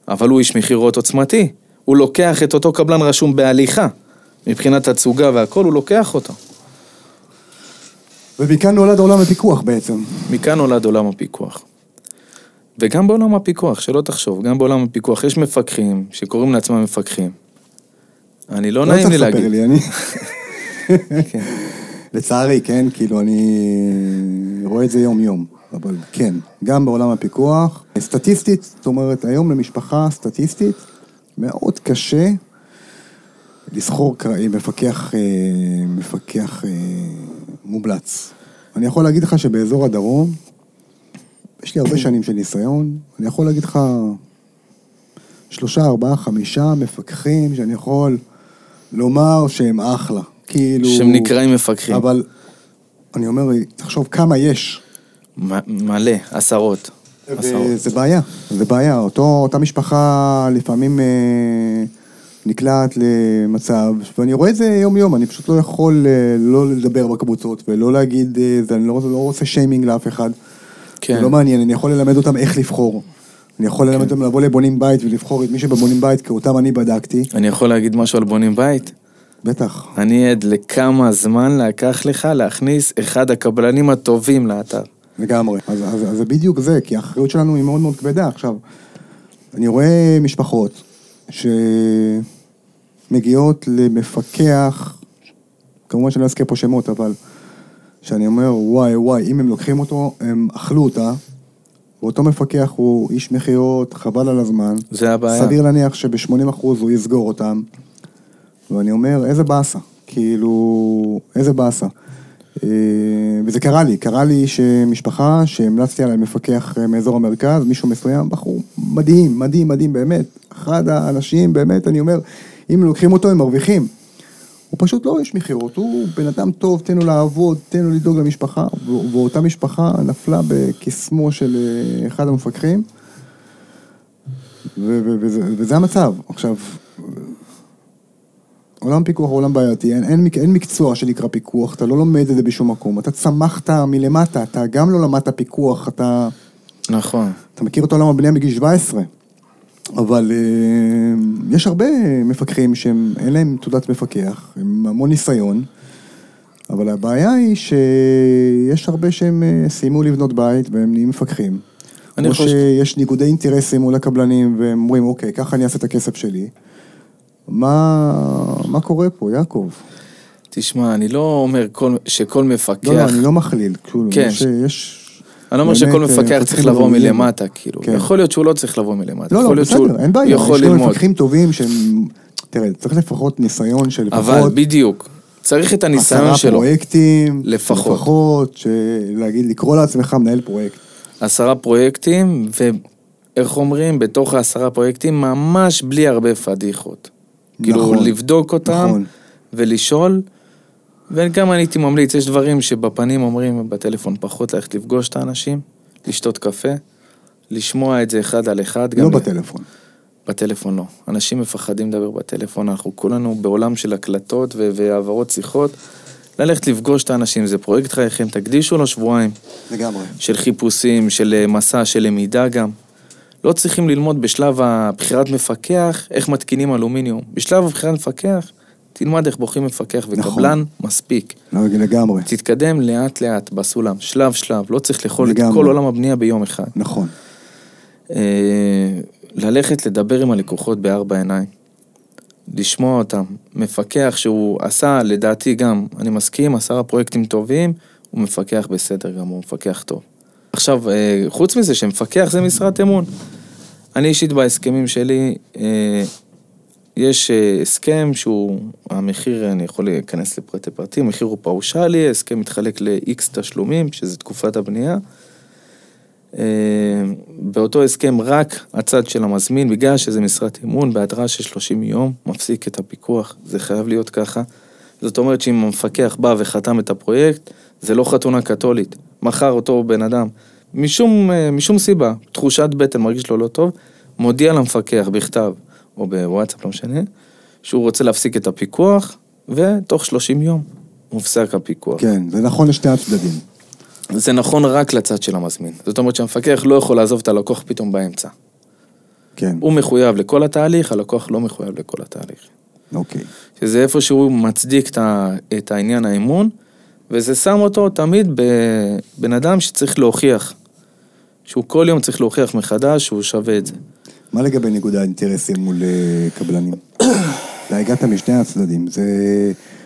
אבל הוא איש מכירות עוצמתי. הוא לוקח את אותו קבלן רשום בהליכה. מבחינת תצוגה והכל, הוא לוקח אותו. ומכאן נולד עולם הפיקוח בעצם. מכאן נולד עולם הפיקוח. וגם בעולם הפיקוח, שלא תחשוב, גם בעולם הפיקוח יש מפקחים שקוראים לעצמם מפקחים. אני לא, לא נעים צריך לי לספר להגיד. לי, אני... כן. לצערי, כן, כאילו, אני רואה את זה יום-יום. אבל כן, גם בעולם הפיקוח. סטטיסטית, זאת אומרת, היום למשפחה סטטיסטית, מאוד קשה לסחור קרעי, מפקח, אה, מפקח אה, מומלץ. אני יכול להגיד לך שבאזור הדרום, יש לי הרבה שנים של ניסיון, אני יכול להגיד לך שלושה, ארבעה, חמישה מפקחים שאני יכול לומר שהם אחלה. כאילו... שהם נקראים מפקחים. אבל אני אומר, תחשוב כמה יש. מלא, עשרות. וזה בעיה, זה בעיה. אותו, אותה משפחה לפעמים אה, נקלעת למצב, ואני רואה את זה יום-יום, אני פשוט לא יכול אה, לא לדבר בקבוצות ולא להגיד, אה, זה, אני לא, לא רוצה שיימינג לאף אחד. כן. זה לא מעניין, אני יכול ללמד אותם איך לבחור. אני יכול ללמד אותם לבוא לבונים בית ולבחור את מי שבבונים בית, כי אותם אני בדקתי. אני יכול להגיד משהו על בונים בית? בטח. אני עד לכמה זמן לקח לך להכניס אחד הקבלנים הטובים לאתר. לגמרי. אז, אז, אז זה בדיוק זה, כי האחריות שלנו היא מאוד מאוד כבדה. עכשיו, אני רואה משפחות שמגיעות למפקח, כמובן שאני לא אזכיר פה שמות, אבל שאני אומר, וואי וואי, אם הם לוקחים אותו, הם אכלו אותה, ואותו מפקח הוא איש מכירות, חבל על הזמן. זה הבעיה. סביר להניח שב-80% הוא יסגור אותם. ואני אומר, איזה באסה. כאילו, איזה באסה. אה, וזה קרה לי, קרה לי שמשפחה שהמלצתי עליה מפקח אה, מאזור המרכז, מישהו מסוים, בחור מדהים, מדהים, מדהים, באמת. אחד האנשים, באמת, אני אומר, אם לוקחים אותו, הם מרוויחים. הוא פשוט לא איש מכירות, הוא בן אדם טוב, תן לו לעבוד, תן לו לדאוג למשפחה, ואותה משפחה נפלה בקסמו של אה, אחד המפקחים, וזה המצב. עכשיו, עולם פיקוח הוא עולם בעייתי, אין, אין, אין מקצוע שנקרא פיקוח, אתה לא לומד את זה בשום מקום, אתה צמחת מלמטה, אתה גם לא למדת פיקוח, אתה, נכון. אתה מכיר את עולם הבנייה מגיל 17. אבל אה, יש הרבה מפקחים שאין להם תעודת מפקח, עם המון ניסיון, אבל הבעיה היא שיש הרבה שהם אה, סיימו לבנות בית והם נהיים מפקחים. או חושב- שיש ניגודי אינטרסים מול הקבלנים והם אומרים, אוקיי, ככה אני אעשה את הכסף שלי. מה, מה קורה פה, יעקב? תשמע, אני לא אומר כל, שכל מפקח... לא, לא, אני לא מכליל, כאילו, כן. יש, יש... אני לא אומר שכל אה, מפקח צריך לבוא. מלמטה, כאילו. כן. יכול להיות שהוא לא צריך לבוא מלמטה. לא, לא, להיות שהוא בסדר, אין בעיה, יש ללמוד. מפקחים טובים שהם... תראה, צריך לפחות ניסיון של אבל לפחות בדיוק, צריך את הניסיון עשרה שלו. פרויקטים, לפחות. לפחות, להגיד, לקרוא לעצמך מנהל פרויקט. עשרה פרויקטים, ואיך אומרים, בתוך העשרה פרויקטים, ממש בלי הרבה פדיחות. כאילו, נכון, לבדוק אותם, נכון. ולשאול. וגם אני הייתי ממליץ, יש דברים שבפנים אומרים בטלפון פחות ללכת לפגוש את האנשים, לשתות קפה, לשמוע את זה אחד על אחד. לא בטלפון. בטלפון לא. אנשים מפחדים לדבר בטלפון, אנחנו כולנו בעולם של הקלטות ו- והעברות שיחות. ללכת לפגוש את האנשים, זה פרויקט חייכם, תקדישו לו שבועיים. לגמרי. של חיפושים, של אה, מסע, של למידה גם. לא צריכים ללמוד בשלב הבחירת מפקח איך מתקינים אלומיניום. בשלב הבחירת מפקח, תלמד איך בוחרים מפקח וקבלן, מספיק. לא, לגמרי. תתקדם לאט לאט בסולם, שלב שלב, לא צריך לאכול את. כל עולם הבנייה ביום אחד. נכון. אה, ללכת לדבר עם הלקוחות בארבע עיניים, לשמוע אותם. מפקח שהוא עשה, לדעתי גם, אני מסכים, עשרה פרויקטים טובים, הוא מפקח בסדר גמור, הוא מפקח טוב. עכשיו, אה, חוץ מזה שמפקח זה משרת אמון. אני אישית בהסכמים שלי, אה, יש אה, הסכם שהוא, המחיר, אני יכול להיכנס לפרטי פרטים, המחיר הוא פאושלי, ההסכם מתחלק ל-X תשלומים, שזה תקופת הבנייה. באותו הסכם רק הצד של המזמין, בגלל שזה משרת אמון, בהתראה של 30 יום, מפסיק את הפיקוח, זה חייב להיות ככה. זאת אומרת שאם המפקח בא וחתם את הפרויקט, זה לא חתונה קתולית. מחר אותו בן אדם, משום, אה, משום סיבה, תחושת בטן, מרגיש לו לא טוב, מודיע למפקח בכתב, או בוואטסאפ, לא משנה, שהוא רוצה להפסיק את הפיקוח, ותוך 30 יום מופסק הפיקוח. כן, זה נכון לשני הצדדים. זה נכון רק לצד של המזמין. זאת אומרת שהמפקח לא יכול לעזוב את הלקוח פתאום באמצע. כן, הוא מחויב לכל התהליך, הלקוח לא מחויב לכל התהליך. אוקיי. שזה איפה שהוא מצדיק את, העניין האמון, וזה שם אותו תמיד בבן אדם שצריך להוכיח. שהוא כל יום צריך להוכיח מחדש שהוא שווה את זה. מה לגבי ניגוד האינטרסים מול אה, קבלנים? אתה הגעת משני הצדדים, זה...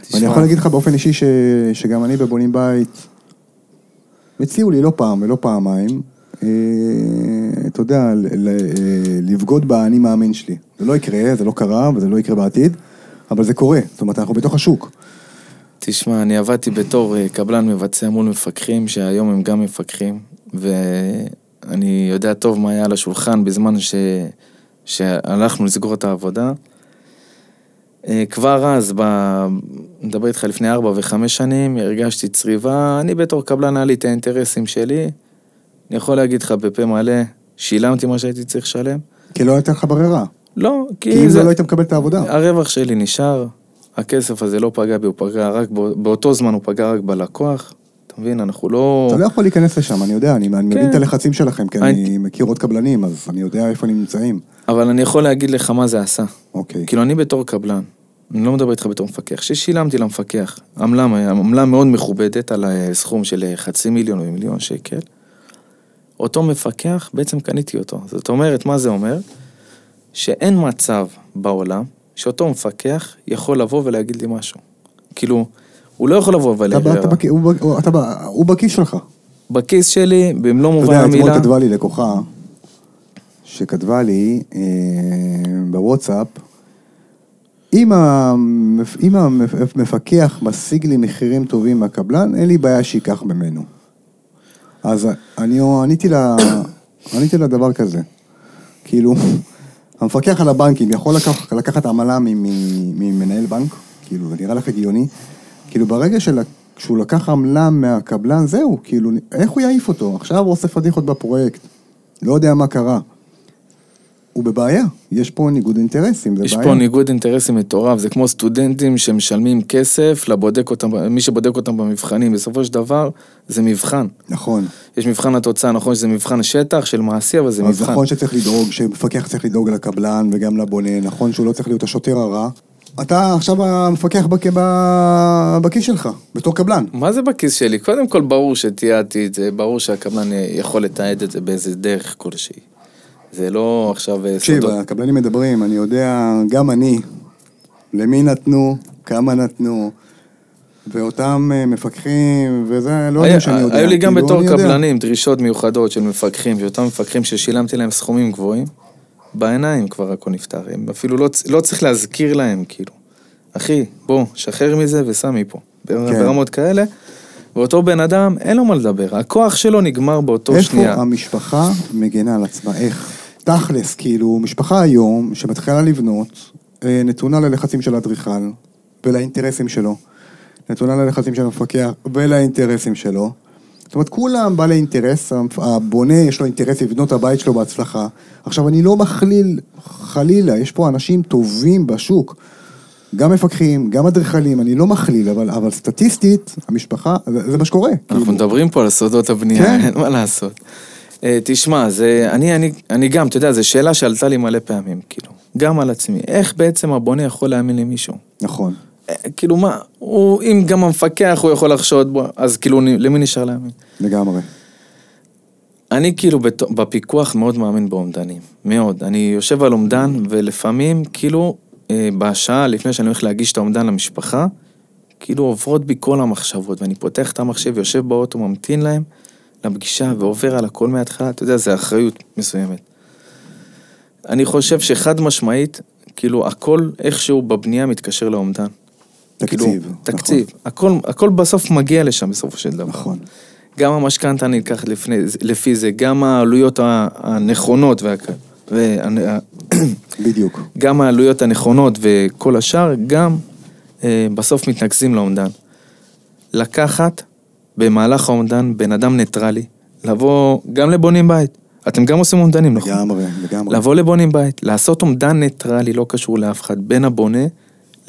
תשמע. ואני יכול להגיד לך באופן אישי ש... שגם אני בבונים בית, הציעו לי לא פעם ולא פעמיים, אה, אתה יודע, אה, לבגוד באני מאמין שלי. זה לא יקרה, זה לא קרה וזה לא יקרה בעתיד, אבל זה קורה, זאת אומרת, אנחנו בתוך השוק. תשמע, אני עבדתי בתור אה, קבלן מבצע מול מפקחים, שהיום הם גם מפקחים, ואני יודע טוב מה היה על השולחן בזמן ש... שהלכנו לסגור את העבודה. אה, כבר אז, ב... מדבר איתך לפני ארבע וחמש שנים, הרגשתי צריבה, אני בתור קבלן היה לי את האינטרסים שלי. אני יכול להגיד לך בפה מלא, שילמתי מה שהייתי צריך לשלם. כי לא הייתה לך ברירה. לא, כי, כי אם זה לא היית מקבל את העבודה. הרווח שלי נשאר, הכסף הזה לא פגע בי, הוא פגע רק, בא- באותו זמן הוא פגע רק בלקוח, אתה מבין? אנחנו לא... אתה לא יכול להיכנס לשם, אני יודע, אני, אני מבין כן. את הלחצים שלכם, כי אני- אני מכיר עוד קבלנים, אז אני יודע איפה הם נמצאים. אבל אני יכול להגיד לך מה זה עשה. אוקיי. כאילו, אני בתור קבלן, אני לא מדבר איתך בתור מפקח, ששילמתי למפקח, עמלה, עמלה מאוד מכובדת על הסכום של חצי מיליון או מיליון שקל, אותו מפקח, בעצם קניתי אותו. זאת אומרת, מה זה אומר? שאין מצב בעולם שאותו מפקח יכול לבוא ולהגיד לי משהו. כאילו, הוא לא יכול לבוא אתה, בא- אתה, ולהגיד, בכ- הוא, הוא- אתה, הוא בכיס שלך. בכיס שלי, במלוא אתה מובן יודע, אתמול המילה, כתבה לי לקוחה, שכתבה לי אה, בוואטסאפ, אם, המפ, אם המפקח משיג לי מחירים טובים מהקבלן, אין לי בעיה שייקח ממנו. אז אני עניתי לה, עניתי לה דבר כזה, כאילו, המפקח על הבנקים יכול לקח, לקחת עמלה ממנהל בנק, כאילו, זה נראה לך הגיוני? כאילו, ברגע של, שהוא לקח עמלה מהקבלן, זהו, כאילו, איך הוא יעיף אותו? עכשיו הוא עושה פדיחות בפרויקט, לא יודע מה קרה. הוא בבעיה, יש פה ניגוד אינטרסים, זה יש בעיה. פה ניגוד אינטרסים מטורף, זה כמו סטודנטים שמשלמים כסף לבודק אותם, מי שבודק אותם במבחנים, בסופו של דבר זה מבחן. נכון. יש מבחן התוצאה, נכון שזה מבחן שטח של מעשי, אבל זה אז מבחן. נכון שצריך לדאוג, שמפקח צריך לדאוג לקבלן וגם לבונה, נכון שהוא לא צריך להיות השוטר הרע. אתה עכשיו המפקח בק... ב- בכיס שלך, בתור קבלן. מה זה בכיס שלי? קודם כל ברור שתיעדתי את זה, ברור שהקבלן יכול לתעד את זה באיזה דרך כלשהי. זה לא עכשיו אה, תקשיב. הקבלנים מדברים, אני יודע, גם אני, למי נתנו, כמה נתנו, ואותם אה, מפקחים, וזה, לא היה- יודע שאני יודע. היו לי גם כאילו, בתור. קבלנים דרישות מיוחדות של מפקחים, של אותם מפקחים ששילמתי להם סכומים גבוהים, בעיניים כבר הכל נפתר, הם אפילו לא, לא צריך להזכיר להם, כאילו. אחי, בוא, שחרר מזה וסע מפה. כן. ברמות כאלה, ואותו בן אדם, אין לו מה לדבר, הכוח שלו נגמר באותו איפה שנייה. המשפחה מגנה על עצמה? איך? תכלס, כאילו, משפחה היום שמתחילה לבנות, אה, נתונה ללחצים של האדריכל ולאינטרסים שלו, נתונה ללחצים של המפקח ולאינטרסים שלו. זאת אומרת, כולם בעלי אינטרס, הבונה יש לו אינטרס לבנות את הבית שלו בהצלחה. עכשיו, אני לא מכליל, חלילה, יש פה אנשים טובים בשוק. גם מפקחים, גם אדריכלים, אני לא מכליל, אבל, אבל סטטיסטית, המשפחה, זה, זה מה שקורה. אנחנו כאילו. מדברים פה על סודות הבנייה, כן. אין מה לעשות. אה, תשמע, זה, אני, אני, אני גם, אתה יודע, זו שאלה שעלתה לי מלא פעמים, כאילו, גם על עצמי, איך בעצם הבונה יכול להאמין למישהו? נכון. אה, כאילו מה, הוא, אם גם המפקח הוא יכול לחשוד בו, אז כאילו למי נשאר להאמין? לגמרי. אני כאילו בת, בפיקוח מאוד מאמין באומדנים, מאוד. אני יושב על אומדן, ולפעמים כאילו אה, בשעה לפני שאני הולך להגיש את האומדן למשפחה, כאילו עוברות בי כל המחשבות, ואני פותח את המחשב, יושב באוטו, ממתין להם לפגישה ועובר על הכל מההתחלה, אתה יודע, זה אחריות מסוימת. אני חושב שחד משמעית, כאילו הכל איכשהו בבנייה מתקשר לאומדן. תקציב. כאילו, תקציב. הכל, הכל בסוף מגיע לשם בסופו של דבר. נכון. גם המשכנתה נלקחת לפני, לפי זה, גם העלויות הנכונות, וה, וה, בדיוק. גם העלויות הנכונות וכל השאר, גם אה, בסוף מתנקזים לאומדן. לקחת במהלך האומדן בן אדם ניטרלי, לבוא גם לבונים בית. אתם גם עושים אומדנים, נכון? לגמרי, לגמרי. לבוא לבונים בית, לעשות אומדן ניטרלי, לא קשור לאף אחד, בין הבונה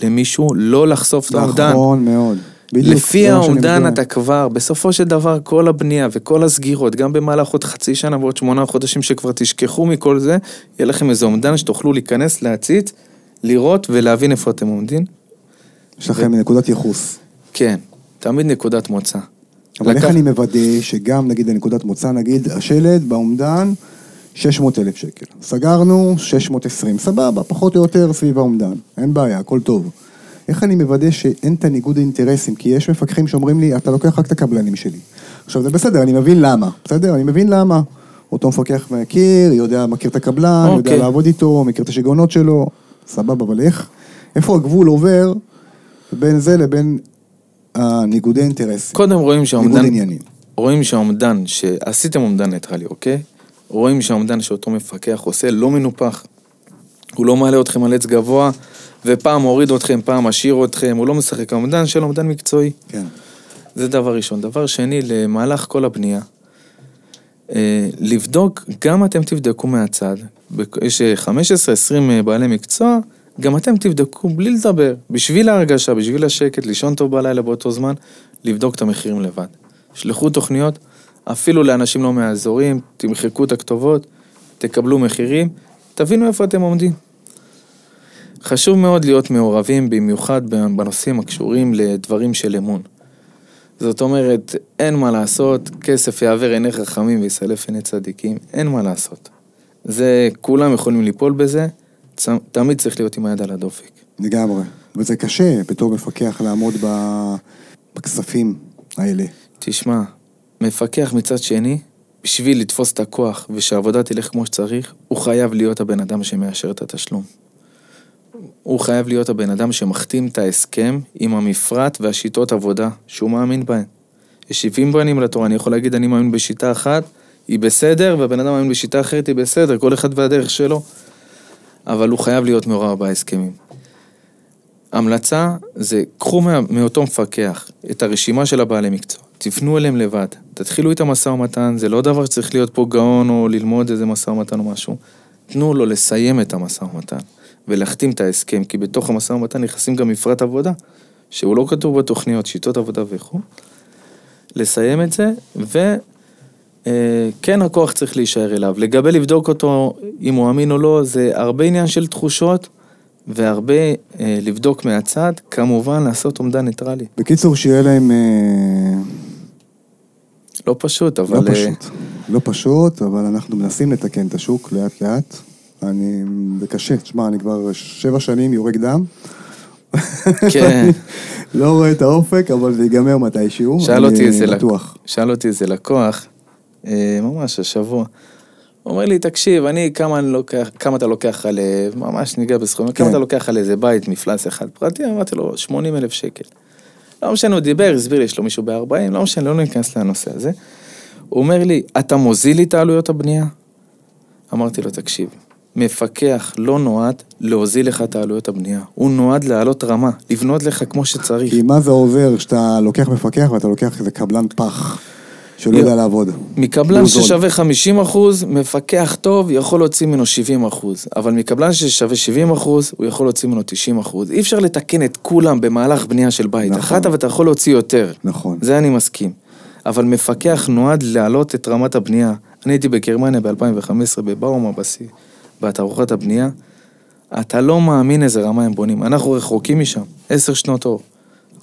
למישהו, לא לחשוף את האומדן. נכון מאוד. בדיוק. לפי האומדן. אתה כבר, בסופו של דבר כל הבנייה וכל הסגירות, גם במהלך עוד חצי שנה ועוד שמונה חודשים שכבר תשכחו מכל זה, יהיה לכם איזה אומדן שתוכלו להיכנס, להציץ, לראות ולהבין איפה אתם עומדים. יש לכם נקודת ייחוס. כן, תמיד נקודת מוצא. אבל איך אני מוודא שגם נגיד לנקודת מוצא, נגיד השלד באומדן 600 אלף שקל. סגרנו 620, סבבה, פחות או יותר סביב האומדן, אין בעיה, הכל טוב. איך אני מוודא שאין את הניגוד האינטרסים? כי יש מפקחים שאומרים לי, אתה לוקח רק את הקבלנים שלי. עכשיו זה בסדר, אני מבין למה, בסדר? אני מבין למה. אותו מפקח מכיר, יודע, מכיר את הקבלן, יודע אוקיי. לעבוד איתו, מכיר את השיגעונות שלו, סבבה, אבל איך, איפה הגבול עובר בין זה לבין הניגודי אינטרסים? קודם רואים ניגוד שהאומדן, עניינים. רואים שהאומדן, שעשיתם אומדן ניטרלי, אוקיי? רואים שהאומדן שאותו מפקח עושה לא מנופח. הוא לא מעלה אתכם על עץ גבוה, ופעם מוריד אתכם, פעם משאיר אתכם, הוא לא משחק. האומדן שלו אומדן מקצועי. כן. זה דבר ראשון. דבר שני, למהלך כל הבנייה, אה, לבדוק, גם אתם תבדקו מהצד, יש 15-20 בעלי מקצוע, גם אתם תבדקו בלי לדבר, בשביל ההרגשה, בשביל השקט, לישון טוב בלילה באותו זמן, לבדוק את המחירים לבד. שלחו תוכניות, אפילו לאנשים לא מהאזורים, תמחקו את הכתובות, תקבלו מחירים, תבינו איפה אתם עומדים. חשוב מאוד להיות מעורבים, במיוחד בנושאים הקשורים לדברים של אמון. זאת אומרת, אין מה לעשות, כסף יעבר עיני חכמים ויסלף עיני צדיקים, אין מה לעשות. זה, כולם יכולים ליפול בזה, תמיד צריך להיות עם היד על הדופק. לגמרי. וזה קשה בתור מפקח לעמוד בכספים האלה. תשמע, מפקח מצד שני, בשביל לתפוס את הכוח ושהעבודה תלך כמו שצריך, הוא חייב להיות הבן אדם שמאשר את התשלום. הוא חייב להיות הבן אדם שמחתים את ההסכם עם המפרט והשיטות עבודה שהוא מאמין בהן. יש 70 בנים לתורה, אני יכול להגיד אני מאמין בשיטה אחת, היא בסדר, והבן אדם מאמין בשיטה אחרת, היא בסדר, כל אחד והדרך שלו. אבל הוא חייב להיות מעורב בהסכמים. המלצה זה, קחו מאותו מפקח את הרשימה של הבעלי מקצוע, תפנו אליהם לבד, תתחילו איתם משא ומתן, זה לא דבר שצריך להיות פה גאון או ללמוד איזה משא ומתן או משהו. תנו לו לסיים את המשא ומתן ולהחתים את ההסכם, כי בתוך המשא ומתן נכנסים גם מפרט עבודה, שהוא לא כתוב בתוכניות, שיטות עבודה וכו'. לסיים את זה, אה, הכוח צריך להישאר אליו. לגבי לבדוק אותו, אם הוא אמין או לא, זה הרבה עניין של תחושות. והרבה אה, לבדוק מהצד, כמובן לעשות אומדן ניטרלי. בקיצור, שיהיה להם... אה... לא פשוט, אבל... לא פשוט, אה... לא פשוט, אבל אנחנו מנסים לתקן את השוק לאט לאט. אני... זה קשה, תשמע, אני כבר שבע שנים יורק דם. כן. לא רואה את האופק, אבל זה ייגמר מתישהו, שאל אותי איזה לקוח. שאל אותי איזה לקוח, אה, ממש השבוע. הוא אומר לי, תקשיב, אני, כמה, אני לוקח, כמה אתה לוקח על, ממש ניגע בסכומים, כן. כמה אתה לוקח על איזה בית, מפלס אחד פרטי? אמרתי לו, 80 אלף שקל. לא משנה, הוא דיבר, הסביר לי, יש לו מישהו ב-40, לא משנה, לא ניכנס לנושא הזה. הוא אומר לי, אתה מוזיל לי את העלויות הבנייה? אמרתי לו, תקשיב, מפקח לא נועד להוזיל לך את העלויות הבנייה, הוא נועד להעלות רמה, לבנות לך כמו שצריך. כי מה זה עובר כשאתה לוקח מפקח ואתה לוקח איזה קבלן פח? שלא יודע לעבוד. מקבלן ששווה 50 אחוז, מפקח טוב יכול להוציא ממנו 70 אחוז, אבל מקבלן ששווה 70 אחוז, הוא יכול להוציא ממנו 90 אחוז. אי אפשר לתקן את כולם במהלך בנייה של בית נכון. אחת, אבל אתה יכול להוציא יותר. נכון. זה אני מסכים. אבל מפקח נועד להעלות את רמת הבנייה. אני הייתי בגרמניה ב-2015 בבאומה בשיא, בתערוכת הבנייה. אתה לא מאמין איזה רמה הם בונים. אנחנו רחוקים משם, עשר שנות אור.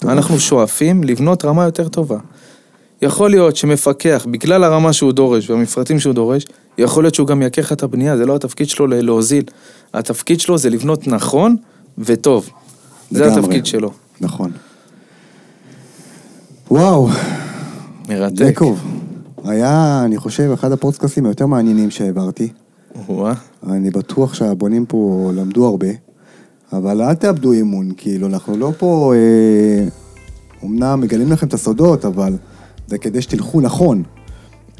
אנחנו שואפים לבנות רמה יותר טובה. יכול להיות שמפקח, בגלל הרמה שהוא דורש והמפרטים שהוא דורש, יכול להיות שהוא גם לך את הבנייה, זה לא התפקיד שלו להוזיל. התפקיד שלו זה לבנות נכון וטוב. לגמרי. זה התפקיד שלו. נכון. וואו. מרתק. יעקב, היה, אני חושב, אחד הפודקאסטים היותר מעניינים שהעברתי. וואה. אני בטוח שהבונים פה למדו הרבה, אבל אל תאבדו אמון, כאילו, אנחנו לא פה, אה, אומנם מגלים לכם את הסודות, אבל... זה כדי שתלכו נכון.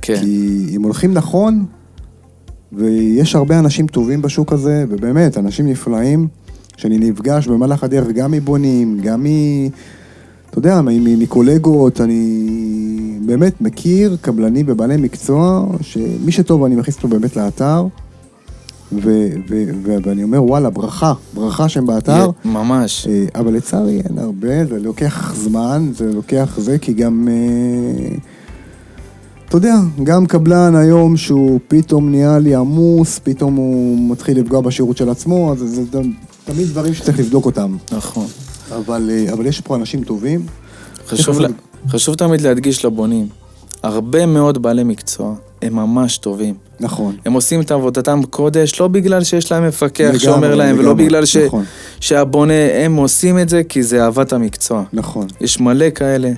כן. כי אם הולכים נכון, ויש הרבה אנשים טובים בשוק הזה, ובאמת, אנשים נפלאים, שאני נפגש במהלך הדרך גם מבונים, גם מ... אתה יודע, מקולגות, אני באמת מכיר קבלנים ובעלי מקצוע, שמי שטוב אני מכניס אותו באמת לאתר, ו- ו- ו- ואני אומר, וואלה, ברכה, ברכה שהם באתר. ממש. אה, אבל לצערי אין הרבה, זה לוקח זמן, זה לוקח זה, כי גם... אה, אתה יודע, גם קבלן היום שהוא פתאום נהיה לי עמוס, פתאום הוא מתחיל לפגוע בשירות של עצמו, אז זה תמיד דברים שצריך לבדוק אותם. נכון. אבל, אה, אבל יש פה אנשים טובים. חשוב, לה, חשוב תמיד להדגיש לבונים, הרבה מאוד בעלי מקצוע הם ממש טובים. נכון. הם עושים את עבודתם קודש, לא בגלל שיש להם מפקח לגמרי, שאומר להם, לגמרי, ולא בגלל ש... נכון. שהבונה, הם עושים את זה כי זה אהבת המקצוע. נכון. יש מלא כאלה,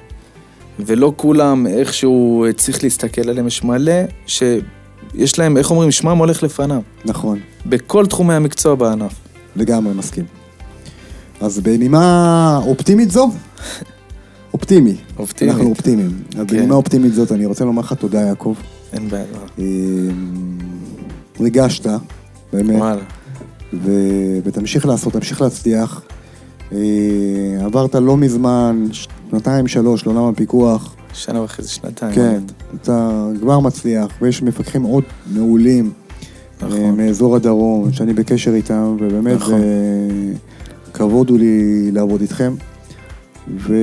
ולא כולם איכשהו צריך להסתכל עליהם, יש מלא שיש להם, איך אומרים, שמם הולך לפניו. נכון. בכל תחומי המקצוע בענף. לגמרי מסכים. אז בנימה אופטימית זו, אופטימי. אופטימי. אנחנו אופטימיים. אז כן. בנימה אופטימית זאת, אני רוצה לומר לך תודה, יעקב. אין בעיה. אמ, ריגשת, באמת. וואלה. ו... ותמשיך לעשות, תמשיך להצליח. אה, עברת לא מזמן, שנתיים, שלוש, לעולם הפיקוח. שנה וחצי, שנתיים. כן, אתה כבר מצליח, ויש מפקחים עוד מעולים. נכון. אה, מאזור הדרום, שאני בקשר איתם, ובאמת נכון. זה כבוד הוא לי לעבוד איתכם. ו...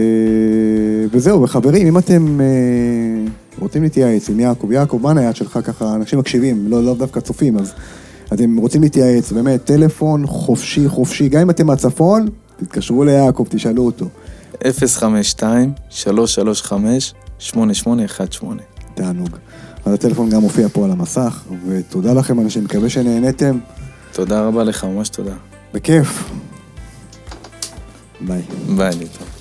וזהו, וחברים, אם אתם אה, רוצים להתייעץ עם יעקב, יעקב, מה הנייד שלך ככה, אנשים מקשיבים, לא, לא דווקא צופים, אז אתם רוצים להתייעץ, באמת, טלפון חופשי, חופשי, גם אם אתם מהצפון, תתקשרו ליעקב, תשאלו אותו. 052-335-8818. תענוג. אז הטלפון גם מופיע פה על המסך, ותודה לכם אנשים, מקווה שנהניתם, תודה רבה לך, ממש תודה. בכיף. ביי. ביי, ליטו.